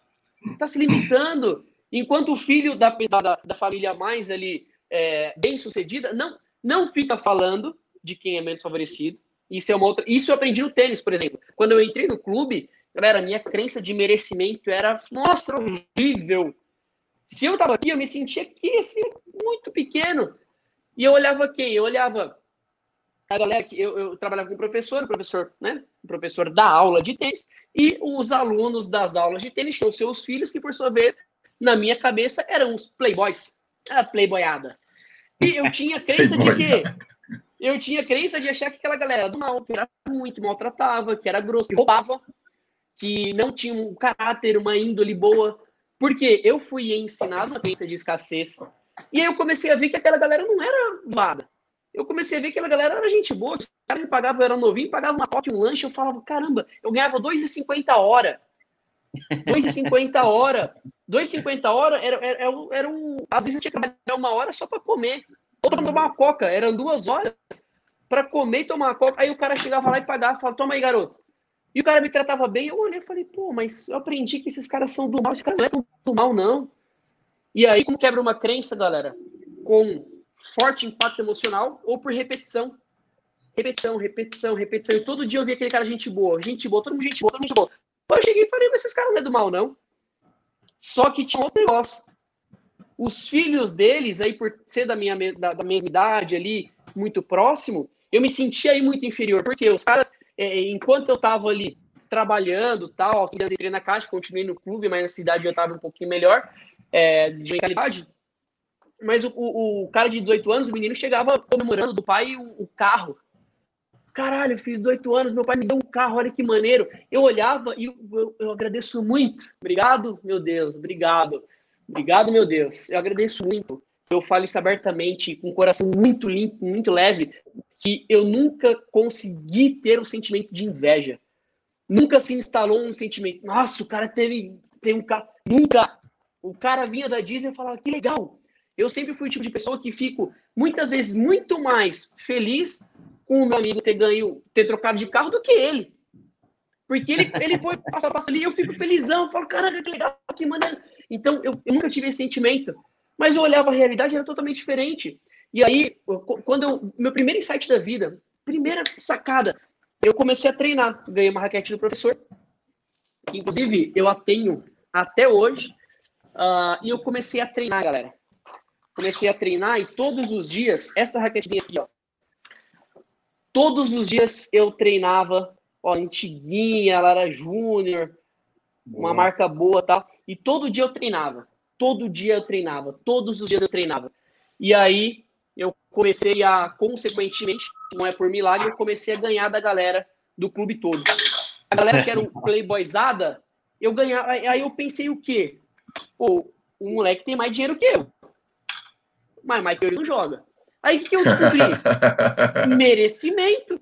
Speaker 2: Tá se limitando. Enquanto o filho da, da, da família mais ali é, bem sucedida não, não fica falando de quem é menos favorecido. Isso é uma outra. Isso eu aprendi no tênis, por exemplo. Quando eu entrei no clube, galera, minha crença de merecimento era, nossa, horrível. Se eu tava aqui, eu me sentia aqui, assim, muito pequeno. E eu olhava quem? Eu olhava a galera que eu, eu trabalhava com um professor, professor, né? Um professor da aula de tênis, e os alunos das aulas de tênis tinham seus filhos, que por sua vez, na minha cabeça, eram os playboys. Era playboyada. E eu tinha crença de quê? Eu tinha crença de achar que aquela galera do mal, que era ruim, que maltratava, que era grosso, que roubava, que não tinha um caráter, uma índole boa. Porque eu fui ensinado a crença de escassez. E aí eu comecei a ver que aquela galera não era vada. Eu comecei a ver que aquela galera era gente boa. Os caras me pagavam, eu era novinho, pagava uma coca e um lanche. Eu falava, caramba, eu ganhava 2,50 a hora. 2,50 a hora. 2,50 a hora era, era, era, era um. Às vezes eu tinha que trabalhar uma hora só para comer. Ou para tomar uma coca. Eram duas horas para comer e tomar uma coca. Aí o cara chegava lá e pagava, falava, toma aí, garoto. E o cara me tratava bem. Eu olhei e falei, pô, mas eu aprendi que esses caras são do mal. Esse cara não é do mal, não. E aí, como quebra uma crença, galera? Com forte impacto emocional ou por repetição. Repetição, repetição, repetição. E todo dia eu via aquele cara gente boa, gente boa, todo mundo gente boa, todo mundo gente boa. Eu cheguei e falei, mas esses caras não é do mal, não. Só que tinha outro negócio. Os filhos deles, aí por ser da minha, da, da mesma idade ali, muito próximo, eu me sentia aí muito inferior. Porque os caras, é, enquanto eu tava ali trabalhando tal, assim, entrei na caixa, continuei no clube, mas na cidade eu tava um pouquinho melhor é, de mentalidade. Mas o, o, o, cara de 18 anos, o menino chegava comemorando do pai o, o carro caralho, eu fiz 18 anos, meu pai me deu um carro, olha que maneiro. Eu olhava e eu, eu, agradeço muito. Obrigado, meu Deus, obrigado. Obrigado, meu Deus. Eu agradeço muito. Eu falo isso abertamente, com o coração muito limpo, muito leve, que eu nunca consegui ter o um sentimento de inveja. Nunca se instalou um sentimento, nossa, o cara teve, tem um carro. Nunca. O cara vinha da Disney e falava, que legal. Eu sempre fui o tipo de pessoa que fico, muitas vezes, muito mais feliz com o meu amigo ter ganho, ter trocado de carro do que ele. Porque ele, ele foi passar passo ali e eu fico felizão, eu falo, caralho, que legal, que maneiro. Então, eu, eu, nunca tive esse sentimento. Mas eu olhava a realidade era totalmente diferente. E aí, quando eu, meu primeiro insight da vida, primeira sacada, eu comecei a treinar. Ganhei uma raquete do professor, que inclusive eu a tenho até hoje. Uh, e eu comecei a treinar, galera. Comecei a treinar e todos os dias, essa raquetezinha aqui, ó, Todos os dias eu treinava, ó, antiguinha, ela era júnior, uma marca boa tal. E todo dia eu treinava. Todo dia eu treinava. Todos os dias eu treinava. E aí eu comecei a, consequentemente, não é por milagre, eu comecei a ganhar da galera do clube todo. A galera que era o playboyzada, eu ganhava. Aí eu pensei o quê? Pô, o moleque tem mais dinheiro que eu. Mas ele não joga. Aí o que, que eu descobri? Merecimento.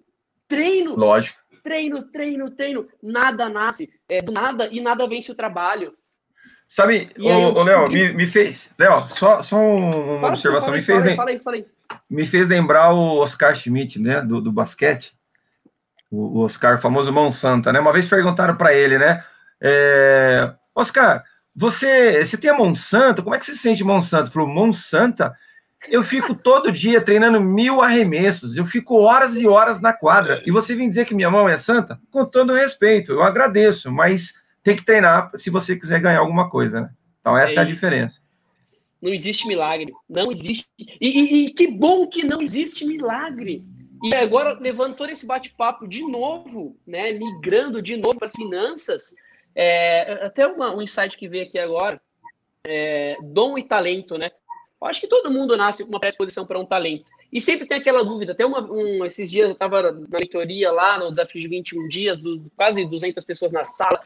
Speaker 2: Treino.
Speaker 3: Lógico.
Speaker 2: Treino, treino, treino. Nada nasce é, do nada e nada vence o trabalho.
Speaker 3: Sabe, o, Léo, me, me, fez. Léo, só, só uma fala, observação. Fala, me fez.
Speaker 2: Aí.
Speaker 3: me fez lembrar o Oscar Schmidt, né, do, do basquete. O, o Oscar, famoso mão santa, né? Uma vez perguntaram para ele, né? É, Oscar, você, você tem a mão santa? Como é que você se sente mão santa? Falou, mão santa? Eu fico todo dia treinando mil arremessos, eu fico horas e horas na quadra. E você vem dizer que minha mão é santa? Com todo respeito, eu agradeço, mas tem que treinar se você quiser ganhar alguma coisa, né? Então, essa é, é a diferença.
Speaker 2: Não existe milagre. Não existe. E, e, e, que bom que não existe milagre. E agora, levando todo esse bate-papo de novo, né? Migrando de novo para as finanças. É, até uma, um insight que veio aqui agora. É, dom e talento, né? Eu acho que todo mundo nasce com uma predisposição para um talento. E sempre tem aquela dúvida. Até uma, um, esses dias eu estava na leitoria lá, no desafio de 21 dias, do, quase 200 pessoas na sala,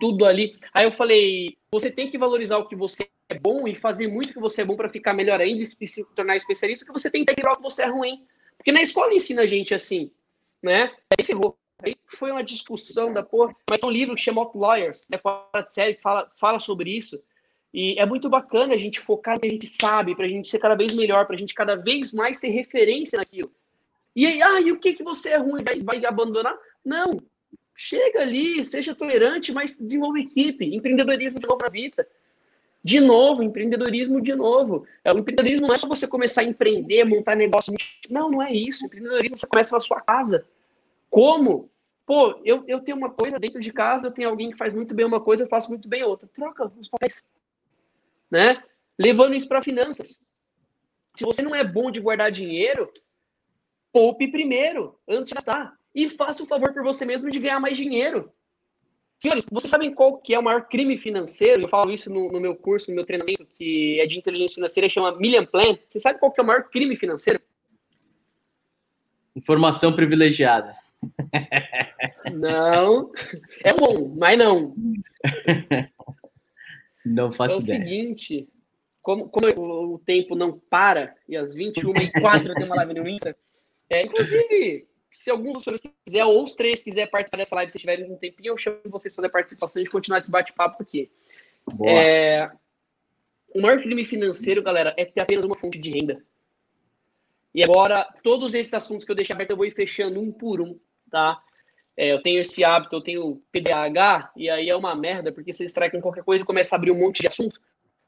Speaker 2: tudo ali. Aí eu falei: você tem que valorizar o que você é bom e fazer muito o que você é bom para ficar melhor ainda e se tornar especialista, que você tem que integrar o que você é ruim. Porque na escola ensina a gente assim, né? Aí ferrou. Aí foi uma discussão da porra. Mas tem um livro que chama Outliers, é fora de série, fala, fala sobre isso. E é muito bacana a gente focar no que a gente sabe, para a gente ser cada vez melhor, para a gente cada vez mais ser referência naquilo. E aí, ah, e o que, que você é ruim? Vai, vai abandonar? Não. Chega ali, seja tolerante, mas desenvolve equipe. Empreendedorismo de novo na vida. De novo, empreendedorismo de novo. É, o empreendedorismo não é só você começar a empreender, montar negócio. Não, não é isso. O empreendedorismo você começa na sua casa. Como? Pô, eu, eu tenho uma coisa dentro de casa, eu tenho alguém que faz muito bem uma coisa, eu faço muito bem outra. Troca os papéis né? Levando isso para finanças. Se você não é bom de guardar dinheiro, poupe primeiro, antes de gastar. E faça o favor por você mesmo de ganhar mais dinheiro. Senhores, vocês sabem qual que é o maior crime financeiro? Eu falo isso no, no meu curso, no meu treinamento, que é de inteligência financeira, chama Million Plan. Você sabe qual que é o maior crime financeiro?
Speaker 4: Informação privilegiada.
Speaker 2: Não. É bom, mas não.
Speaker 4: Não faço
Speaker 2: é
Speaker 4: ideia.
Speaker 2: É o seguinte, como, como o tempo não para, e às 21 e 4 eu tenho uma live no Insta, é, inclusive, se algum dos senhores quiser, ou os três quiser participar dessa live, se tiverem um tempinho, eu chamo vocês para fazer participação e continuar esse bate-papo aqui. É, o maior crime financeiro, galera, é ter apenas uma fonte de renda. E agora, todos esses assuntos que eu deixei aberto, eu vou ir fechando um por um, tá? É, eu tenho esse hábito, eu tenho PDAH, e aí é uma merda, porque você distrai com qualquer coisa e começa a abrir um monte de assunto.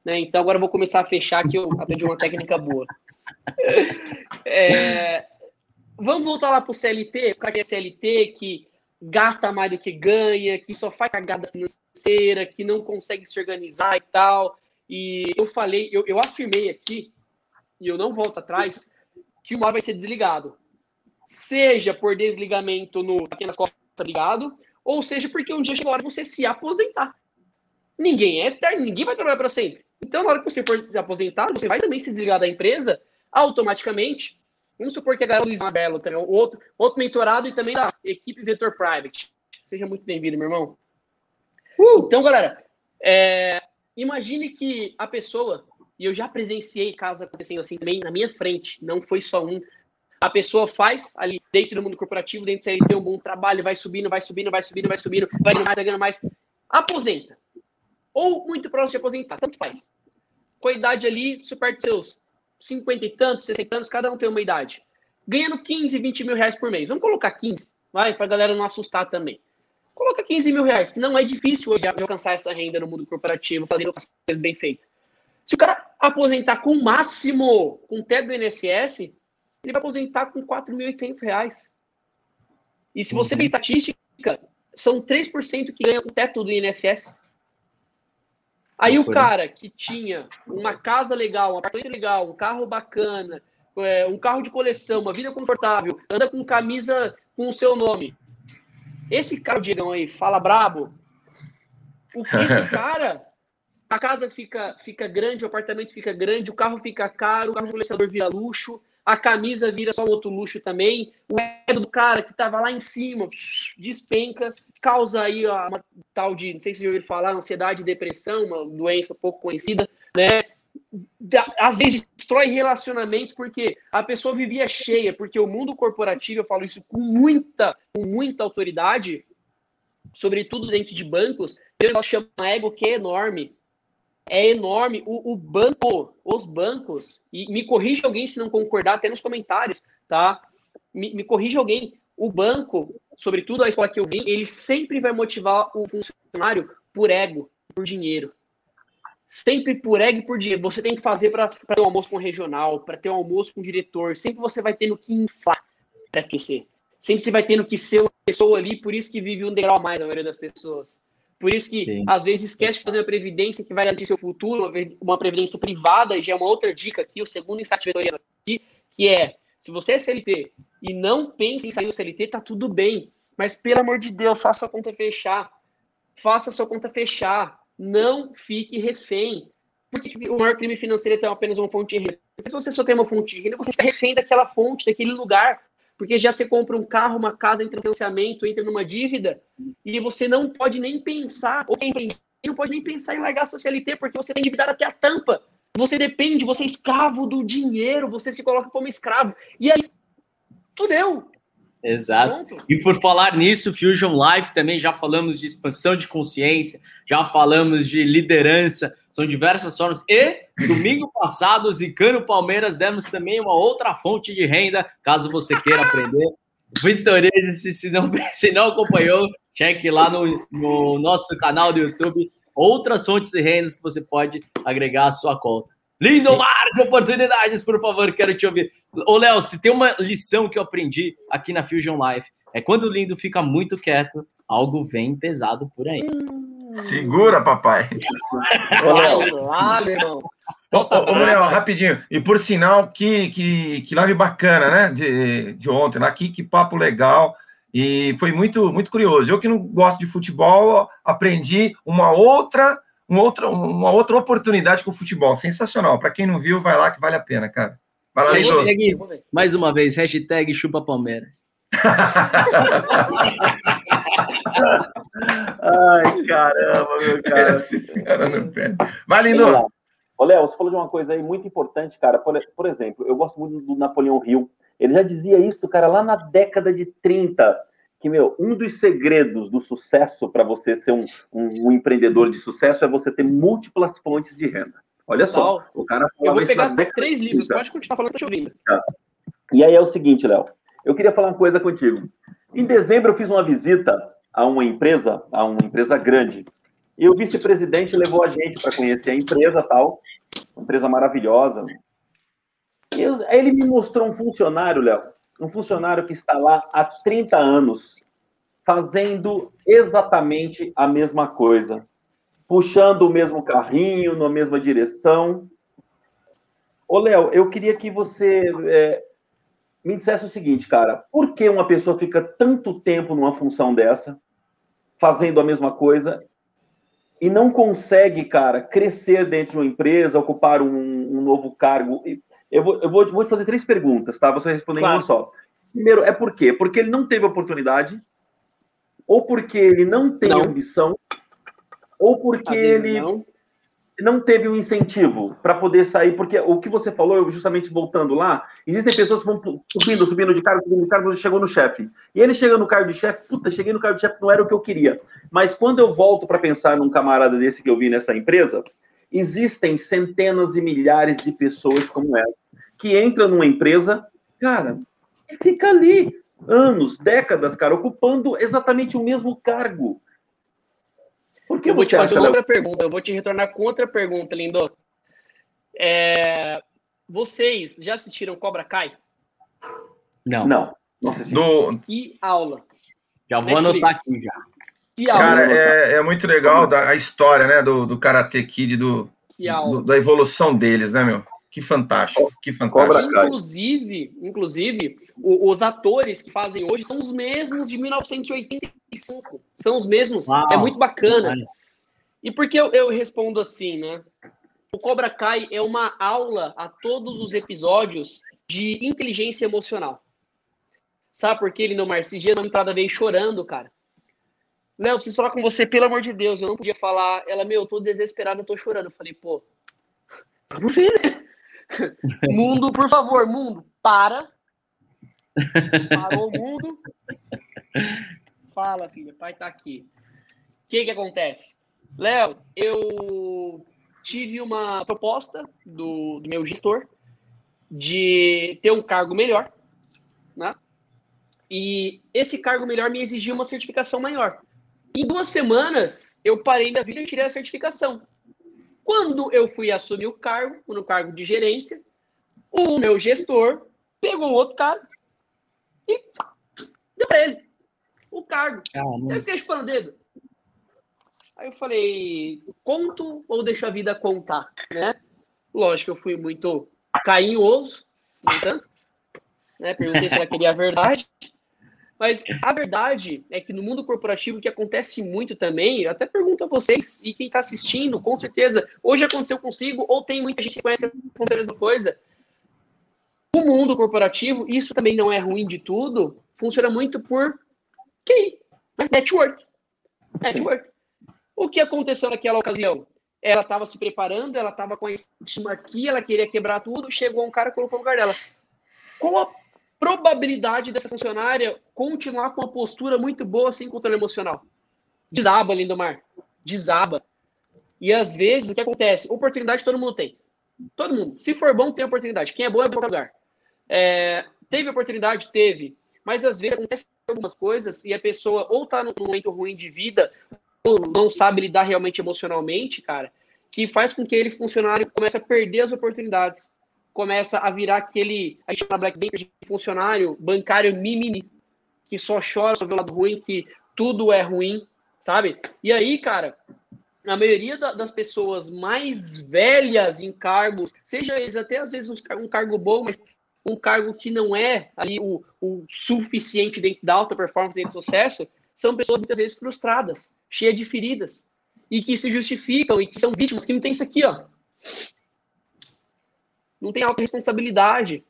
Speaker 2: Né? Então agora eu vou começar a fechar que eu aprendi uma técnica boa. É, vamos voltar lá para o CLT, o cara que é CLT, que gasta mais do que ganha, que só faz cagada financeira, que não consegue se organizar e tal. E eu falei, eu, eu afirmei aqui, e eu não volto atrás, que uma hora vai ser desligado seja por desligamento no apenas costa ligado, ou seja porque um dia chegou a hora de você se aposentar. Ninguém é eterno, ninguém vai trabalhar para sempre. Então, na hora que você for se aposentar, você vai também se desligar da empresa automaticamente. Vamos supor que a galera Luiz Mabelo também, outro, outro mentorado e também da equipe Vetor Private. Seja muito bem-vindo, meu irmão. Uh! Então, galera, é, imagine que a pessoa, e eu já presenciei casos acontecendo assim também na minha frente, não foi só um, a pessoa faz ali dentro do mundo corporativo, dentro do CLT, um bom trabalho, vai subindo, vai subindo, vai subindo, vai subindo, vai ganhando mais, vai ganhando mais. Aposenta. Ou muito próximo de aposentar, tanto faz. Com a idade ali, super dos seus 50 e tantos, 60 anos, cada um tem uma idade. Ganhando 15, 20 mil reais por mês. Vamos colocar 15, vai, pra galera não assustar também. Coloca 15 mil reais, que não é difícil hoje alcançar essa renda no mundo corporativo, fazendo coisas bem feitas. Se o cara aposentar com o máximo, com o teto do INSS, ele vai aposentar com 4.800 reais. E se você uhum. vê estatística, são 3% que ganham o teto do INSS. Aí o cara que tinha uma casa legal, um apartamento legal, um carro bacana, é, um carro de coleção, uma vida confortável, anda com camisa com o seu nome. Esse cara, digam aí, fala brabo. O que esse cara, a casa fica, fica grande, o apartamento fica grande, o carro fica caro, o carro de colecionador vira luxo, a camisa vira só um outro luxo também, o ego do cara que estava lá em cima despenca, causa aí uma tal de, não sei se já ouviu falar, ansiedade e depressão, uma doença pouco conhecida, né? Às vezes destrói relacionamentos porque a pessoa vivia cheia, porque o mundo corporativo, eu falo isso com muita, com muita autoridade, sobretudo dentro de bancos, tem um negócio chama ego que é enorme. É enorme. O, o, banco, os bancos, e me corrija alguém se não concordar, até nos comentários, tá? Me, me corrija alguém. O banco, sobretudo a escola que eu vim, ele sempre vai motivar o funcionário por ego, por dinheiro. Sempre por ego e por dinheiro. Você tem que fazer para ter um almoço com o regional, para ter um almoço com o diretor. Sempre você vai tendo que inflar para aquecer. Sempre você vai tendo que ser uma pessoa ali, por isso que vive um degrau a mais a maioria das pessoas. Por isso que, Sim. às vezes, esquece de fazer uma previdência que vai garantir seu futuro, uma previdência privada, e já é uma outra dica aqui, o segundo insight vetoriano aqui, que é, se você é CLT e não pensa em sair do CLT, tá tudo bem. Mas, pelo amor de Deus, faça a conta fechar. Faça a sua conta fechar. Não fique refém. Porque o maior crime financeiro é ter apenas uma fonte de renda. Porque se você só tem uma fonte de renda, você fica refém daquela fonte, daquele lugar porque já você compra um carro, uma casa, entra no financiamento, entra numa dívida, e você não pode nem pensar, ou quem não pode nem pensar em largar a sua CLT, porque você tem endividado até a tampa. Você depende, você é escravo do dinheiro, você se coloca como escravo. E aí, fudeu.
Speaker 4: Exato. Pronto. E por falar nisso, Fusion Life também já falamos de expansão de consciência, já falamos de liderança, são diversas formas. E domingo passado, Zicano Palmeiras demos também uma outra fonte de renda, caso você queira aprender. Vitorese, se não, se não acompanhou, cheque lá no, no nosso canal do YouTube. Outras fontes de rendas que você pode agregar à sua conta. Lindo mar de oportunidades, por favor, quero te ouvir. Ô, Léo, se tem uma lição que eu aprendi aqui na Fusion Life, é quando o lindo fica muito quieto, algo vem pesado por aí.
Speaker 3: Segura, papai.
Speaker 2: Olá.
Speaker 3: Ô, ô, Léo, rapidinho. E por sinal, que, que, que live bacana, né? De, de ontem, lá, que, que papo legal. E foi muito, muito curioso. Eu que não gosto de futebol, aprendi uma outra, uma outra, uma outra oportunidade com o futebol. Sensacional. Para quem não viu, vai lá que vale a pena, cara. Vai lá,
Speaker 4: hashtag, mais uma vez, hashtag chupa Palmeiras.
Speaker 5: Ai, caramba, meu cara. Esse cara não perde. Vai, Lindo. Ô, Léo, você falou de uma coisa aí muito importante, cara. Por, por, exemplo, eu gosto muito do Napoleão Hill. Ele já dizia isso, cara, lá na década de 30, que, meu, um dos segredos do sucesso para você ser um, um, um, empreendedor de sucesso é você ter múltiplas fontes de renda. Olha só, o cara
Speaker 2: falava Eu vou pegar três livros, pode continuar falando, tô te ouvindo. Tá.
Speaker 5: E aí é o seguinte, Léo, eu queria falar uma coisa contigo. Em dezembro, eu fiz uma visita a uma empresa, a uma empresa grande. E o vice-presidente levou a gente para conhecer a empresa tal, uma empresa maravilhosa. E ele me mostrou um funcionário, Léo, um funcionário que está lá há 30 anos, fazendo exatamente a mesma coisa, puxando o mesmo carrinho, na mesma direção. Ô, Léo, eu queria que você é, me dissesse o seguinte, cara, por que uma pessoa fica tanto tempo numa função dessa, fazendo a mesma coisa, e não consegue, cara, crescer dentro de uma empresa, ocupar um, um novo cargo? Eu, vou, eu vou, vou, te fazer três perguntas, tá? Você vai responder claro. em uma só. Primeiro, é por quê? Porque ele não teve oportunidade, ou porque ele não tem não. ambição, ou porque ele não teve um incentivo para poder sair, porque o que você falou, justamente voltando lá, existem pessoas que vão subindo, subindo de cargo, subindo de cargo, chegou no chefe. E ele chega no cargo de chefe, puta, cheguei no cargo de chefe, não era o que eu queria. Mas quando eu volto para pensar num camarada desse que eu vi nessa empresa, existem centenas e milhares de pessoas como essa, que entram numa empresa, cara, e fica ali anos, décadas, cara, ocupando exatamente o mesmo cargo.
Speaker 2: Que eu vou te fazer outra pergunta, eu vou te retornar com outra pergunta, Lindo. É... Vocês já assistiram Cobra Kai?
Speaker 5: Não. Não.
Speaker 3: Nossa, Do...
Speaker 2: Que aula.
Speaker 4: Já vou Netflix. anotar aqui já.
Speaker 3: Que aula. Cara, é, é muito legal da, a história, né, do, do Karate Kid, do, do, da evolução deles, né, meu? Que fantástico, que fantástico.
Speaker 2: Inclusive, inclusive os atores que fazem hoje são os mesmos de 1985. São os mesmos. Uau. É muito bacana. E por que eu, eu respondo assim, né? O Cobra Kai é uma aula a todos os episódios de inteligência emocional. Sabe por que ele não Esses dias uma entrada veio chorando, cara. Léo, preciso falar com você, pelo amor de Deus. Eu não podia falar. Ela, meu, eu tô desesperada, eu tô chorando. Eu falei, pô, vamos ver, né? mundo, por favor, mundo, para. Parou o mundo. Fala, filha, pai tá aqui. O que que acontece? Léo, eu tive uma proposta do, do meu gestor de ter um cargo melhor, né? E esse cargo melhor me exigia uma certificação maior. Em duas semanas, eu parei da vida e tirei a certificação. Quando eu fui assumir o cargo, no cargo de gerência, o meu gestor pegou outro cara e deu para ele o cargo. Eu fiquei chupando o dedo. Aí eu falei, conto ou deixo a vida contar, né? Lógico, eu fui muito carinhoso, no entanto. Né? Perguntei se ela queria a verdade. Mas a verdade é que no mundo corporativo, que acontece muito também, eu até pergunto a vocês e quem está assistindo, com certeza, hoje aconteceu consigo, ou tem muita gente que conhece a mesma coisa. O mundo corporativo, isso também não é ruim de tudo, funciona muito por QI, né? network. Network. O que aconteceu naquela ocasião? Ela estava se preparando, ela estava com a estima aqui, ela queria quebrar tudo, chegou um cara e colocou no lugar dela. Qual a probabilidade dessa funcionária continuar com uma postura muito boa sem controle emocional? Desaba, Lindomar. Desaba. E às vezes, o que acontece? Oportunidade todo mundo tem. Todo mundo. Se for bom, tem oportunidade. Quem é bom é bom lugar. É, teve oportunidade? Teve. Mas às vezes acontece algumas coisas e a pessoa ou tá num momento ruim de vida, ou não sabe lidar realmente emocionalmente, cara, que faz com que ele, funcionário, comece a perder as oportunidades. Começa a virar aquele, a gente Black Banker de funcionário bancário mimimi, que só chora sobre o lado ruim, que tudo é ruim, sabe? E aí, cara, a maioria da, das pessoas mais velhas em cargos, seja eles até às vezes um, um cargo bom, mas um cargo que não é ali o, o suficiente dentro da alta performance, dentro do sucesso, são pessoas muitas vezes frustradas, cheias de feridas, e que se justificam e que são vítimas, que não tem isso aqui, ó. Não tem autorresponsabilidade.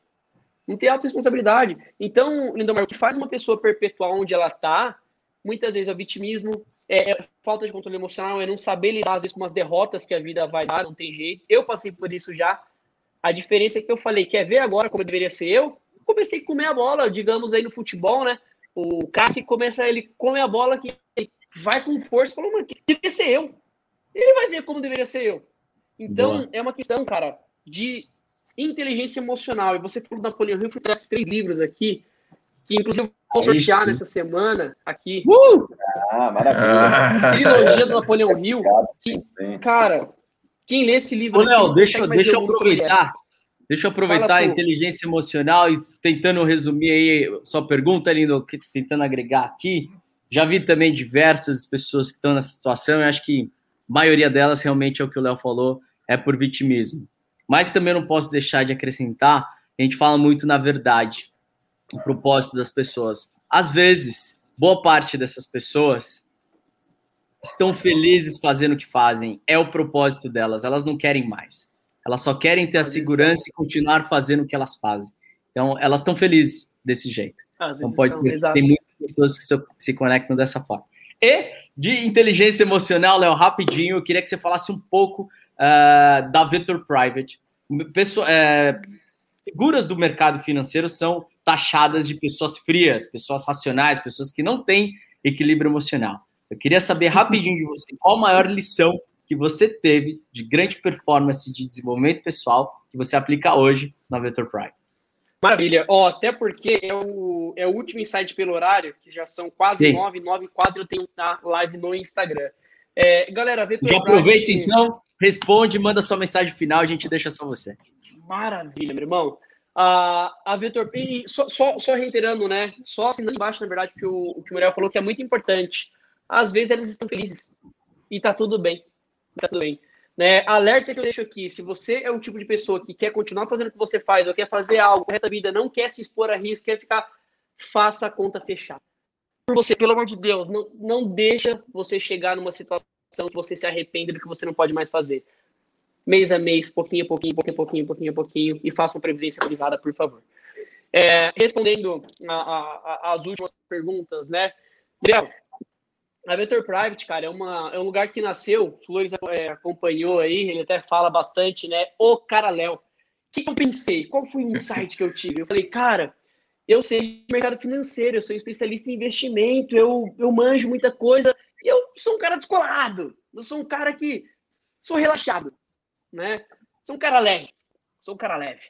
Speaker 2: Não tem autorresponsabilidade. Então, Lindomar, o que faz uma pessoa perpetuar onde ela está, muitas vezes é o vitimismo, é, é, falta de controle emocional, é não saber lidar, às vezes, com umas derrotas que a vida vai dar, não tem jeito. Eu passei por isso já. A diferença é que eu falei, quer ver agora como deveria ser eu? Comecei a comer a bola, digamos aí no futebol, né? O cara que começa, ele come a bola, que vai com força, falou, mano, que deveria ser eu. Ele vai ver como deveria ser eu. Então, Boa. é uma questão, cara, de inteligência emocional. E você falou do Napoleão Hill, eu fui esses três livros aqui, que inclusive vou sortear nessa semana aqui.
Speaker 5: Uh! Ah, maravilha.
Speaker 2: Trilogia do Napoleão Hill. Que, cara, quem lê esse livro.
Speaker 4: Ô, Léo, deixa, deixa eu aproveitar. Deixa eu aproveitar a inteligência emocional e tentando resumir aí sua pergunta, Lindo, tentando agregar aqui. Já vi também diversas pessoas que estão nessa situação e acho que a maioria delas realmente é o que o Léo falou, é por vitimismo. Mas também não posso deixar de acrescentar, a gente fala muito na verdade, o propósito das pessoas. Às vezes, boa parte dessas pessoas estão felizes fazendo o que fazem, é o propósito delas, elas não querem mais. Elas só querem ter a segurança e continuar fazendo o que elas fazem. Então, elas estão felizes desse jeito. Então, pode ser tem muitas pessoas que se conectam dessa forma. E de inteligência emocional, Léo, rapidinho, eu queria que você falasse um pouco uh, da Victor Private. Pessoa, é, figuras do mercado financeiro são taxadas de pessoas frias, pessoas racionais, pessoas que não têm equilíbrio emocional. Eu queria saber rapidinho de você qual a maior lição que você teve de grande performance de desenvolvimento pessoal que você aplica hoje na Vetor Prime.
Speaker 2: Maravilha. Ó, até porque é o, é o último insight pelo horário, que já são quase nove, nove, quatro, eu tenho na live no Instagram. É, galera,
Speaker 4: Vetor Já aproveita gente... então, responde, manda sua mensagem final, a gente deixa só você.
Speaker 2: Maravilha, meu irmão. A, a Vetor, e só, só, só reiterando, né? Só assinando embaixo, na verdade, que o, o que o Muriel falou que é muito importante às vezes elas estão felizes. E tá tudo bem. Tá tudo bem. Né? Alerta que eu deixo aqui: se você é o tipo de pessoa que quer continuar fazendo o que você faz, ou quer fazer algo essa vida, não quer se expor a risco, quer ficar, faça a conta fechada. Por você, pelo amor de Deus, não, não deixa você chegar numa situação que você se arrependa do que você não pode mais fazer. Mês a mês, pouquinho a pouquinho, pouquinho a pouquinho, pouquinho a pouquinho, e faça uma previdência privada, por favor. É, respondendo as últimas perguntas, né? Gabriel, a Vetor Private, cara, é, uma, é um lugar que nasceu, o Flores é, acompanhou aí, ele até fala bastante, né? O cara Léo. O que, que eu pensei? Qual foi o insight que eu tive? Eu falei, cara, eu sei de mercado financeiro, eu sou especialista em investimento, eu, eu manjo muita coisa, e eu sou um cara descolado, eu sou um cara que sou relaxado. né? Sou um cara leve. Sou um cara leve.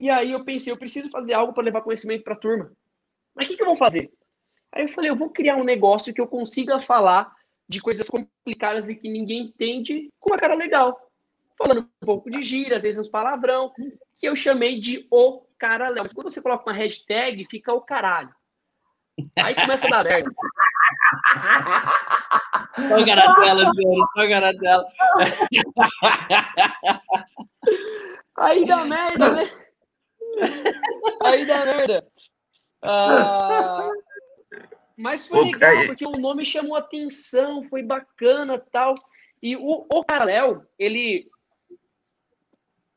Speaker 2: E aí eu pensei, eu preciso fazer algo para levar conhecimento para a turma. Mas o que, que eu vou fazer? Aí eu falei, eu vou criar um negócio que eu consiga falar de coisas complicadas e que ninguém entende com uma cara legal. Falando um pouco de gira, às vezes uns palavrão, que eu chamei de o cara Léo. Mas quando você coloca uma hashtag, fica o caralho. Aí começa a dar merda.
Speaker 4: Só o cara dela, senhores, cara dela.
Speaker 2: Aí dá merda, né? Aí dá merda. Ah, mas foi legal, porque o nome chamou atenção, foi bacana tal. E o, o Léo, ele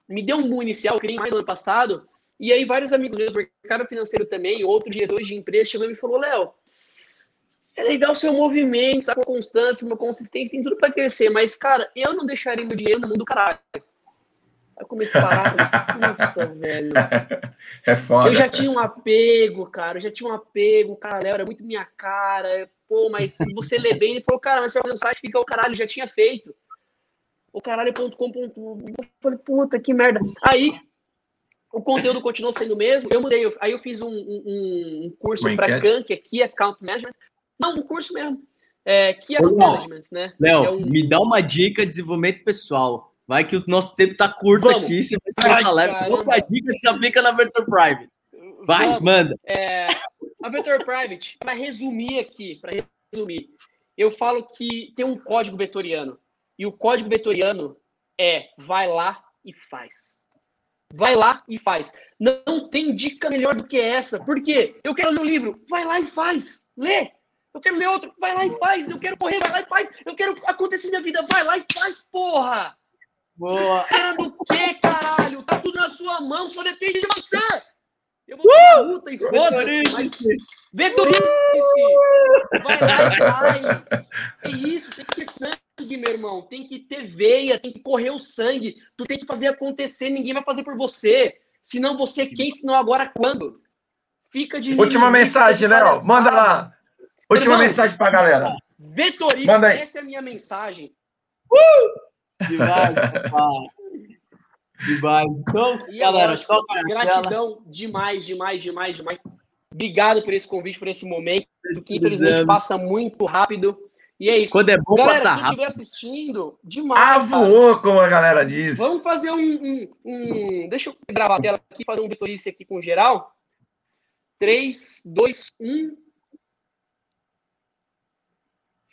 Speaker 2: me deu um boom inicial, eu criei mais no ano passado, e aí vários amigos meus do mercado financeiro também, outros diretores de empresa, chegou e me falou, Léo, é legal o seu movimento, sabe, com constância, uma consistência, tem tudo para crescer, mas, cara, eu não deixaria meu dinheiro no mundo do caralho. Aí eu comecei a parar, puta, velho.
Speaker 3: É foda.
Speaker 2: Eu já tinha um apego, cara, eu já tinha um apego, cara, era muito minha cara, pô, mas se você ler bem, ele falou, cara, mas você vai fazer um site, fica o caralho, já tinha feito. O caralho.com. Eu falei, puta, que merda. Aí, o conteúdo continuou sendo o mesmo, eu mudei, aí eu fiz um, um, um curso para é Key Account Management, não, um curso mesmo, é, Key Account Management, né?
Speaker 4: Léo,
Speaker 2: é um...
Speaker 4: me dá uma dica de desenvolvimento pessoal. Vai que o nosso tempo tá curto
Speaker 2: Vamos.
Speaker 4: aqui. Você vai falar. Uma dica que se aplica na Vector Private. Vai,
Speaker 2: Vamos.
Speaker 4: manda.
Speaker 2: É, a Vector Private, para resumir aqui, para resumir, eu falo que tem um código vetoriano. E o código vetoriano é vai lá e faz. Vai lá e faz. Não tem dica melhor do que essa. Por quê? Eu quero ler um livro, vai lá e faz. Lê. Eu quero ler outro, vai lá e faz. Eu quero correr, vai lá e faz. Eu quero acontecer na vida, vai lá e faz, porra.
Speaker 4: Boa.
Speaker 2: Esperando o quê, caralho? Tá tudo na sua mão, só depende de você. Eu vou uh! luta e foda-se. Mas... Vetorize-se. Vai lá e faz. É isso, tem que ter sangue, meu irmão. Tem que ter veia, tem que correr o sangue. Tu tem que fazer acontecer, ninguém vai fazer por você. Se não você quem, se não agora quando? Fica de
Speaker 3: Última
Speaker 2: mim,
Speaker 3: mensagem, Léo. Manda lá. Última
Speaker 2: Irmão,
Speaker 3: mensagem pra galera.
Speaker 2: Vetorize,
Speaker 3: Manda aí.
Speaker 2: essa é a minha mensagem.
Speaker 4: Demais, papai. Demais. Então,
Speaker 2: E
Speaker 4: galera,
Speaker 2: lógico,
Speaker 4: toca na tela.
Speaker 2: gratidão demais, demais, demais, demais. Obrigado por esse convite, por esse momento, que infelizmente passa muito rápido. E é isso.
Speaker 4: Quando é bom,
Speaker 2: Galera,
Speaker 4: passa
Speaker 2: quem estiver
Speaker 4: rápido.
Speaker 2: assistindo,
Speaker 3: Ah,
Speaker 2: demais. cara.
Speaker 3: voou, como a galera diz.
Speaker 2: Vamos fazer um, um, um- Deixa eu gravar a tela aqui, fazer um vitorice aqui com geral. 3, 2, 1.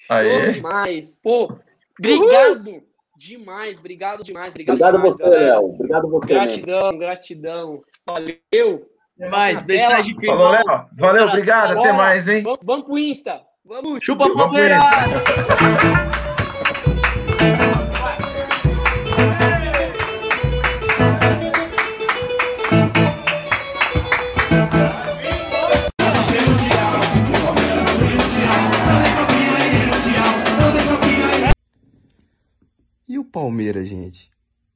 Speaker 3: Aê.
Speaker 2: demais. Pô, obrigado demais, obrigado demais. Obrigado,
Speaker 5: Obrigado
Speaker 2: demais,
Speaker 5: você,
Speaker 2: galera.
Speaker 5: Léo. Obrigado você, mesmo.
Speaker 2: Gratidão, gratidão. Valeu.
Speaker 4: Demais.
Speaker 2: Na
Speaker 4: Mensagem final.
Speaker 3: Falou, Léo. Valeu, obrigado. Até
Speaker 2: Bora.
Speaker 3: mais, hein?
Speaker 2: Vamos, vamos pro Insta. Vamos.
Speaker 4: Chupa Palmeiras!
Speaker 1: Palmeiras, gente?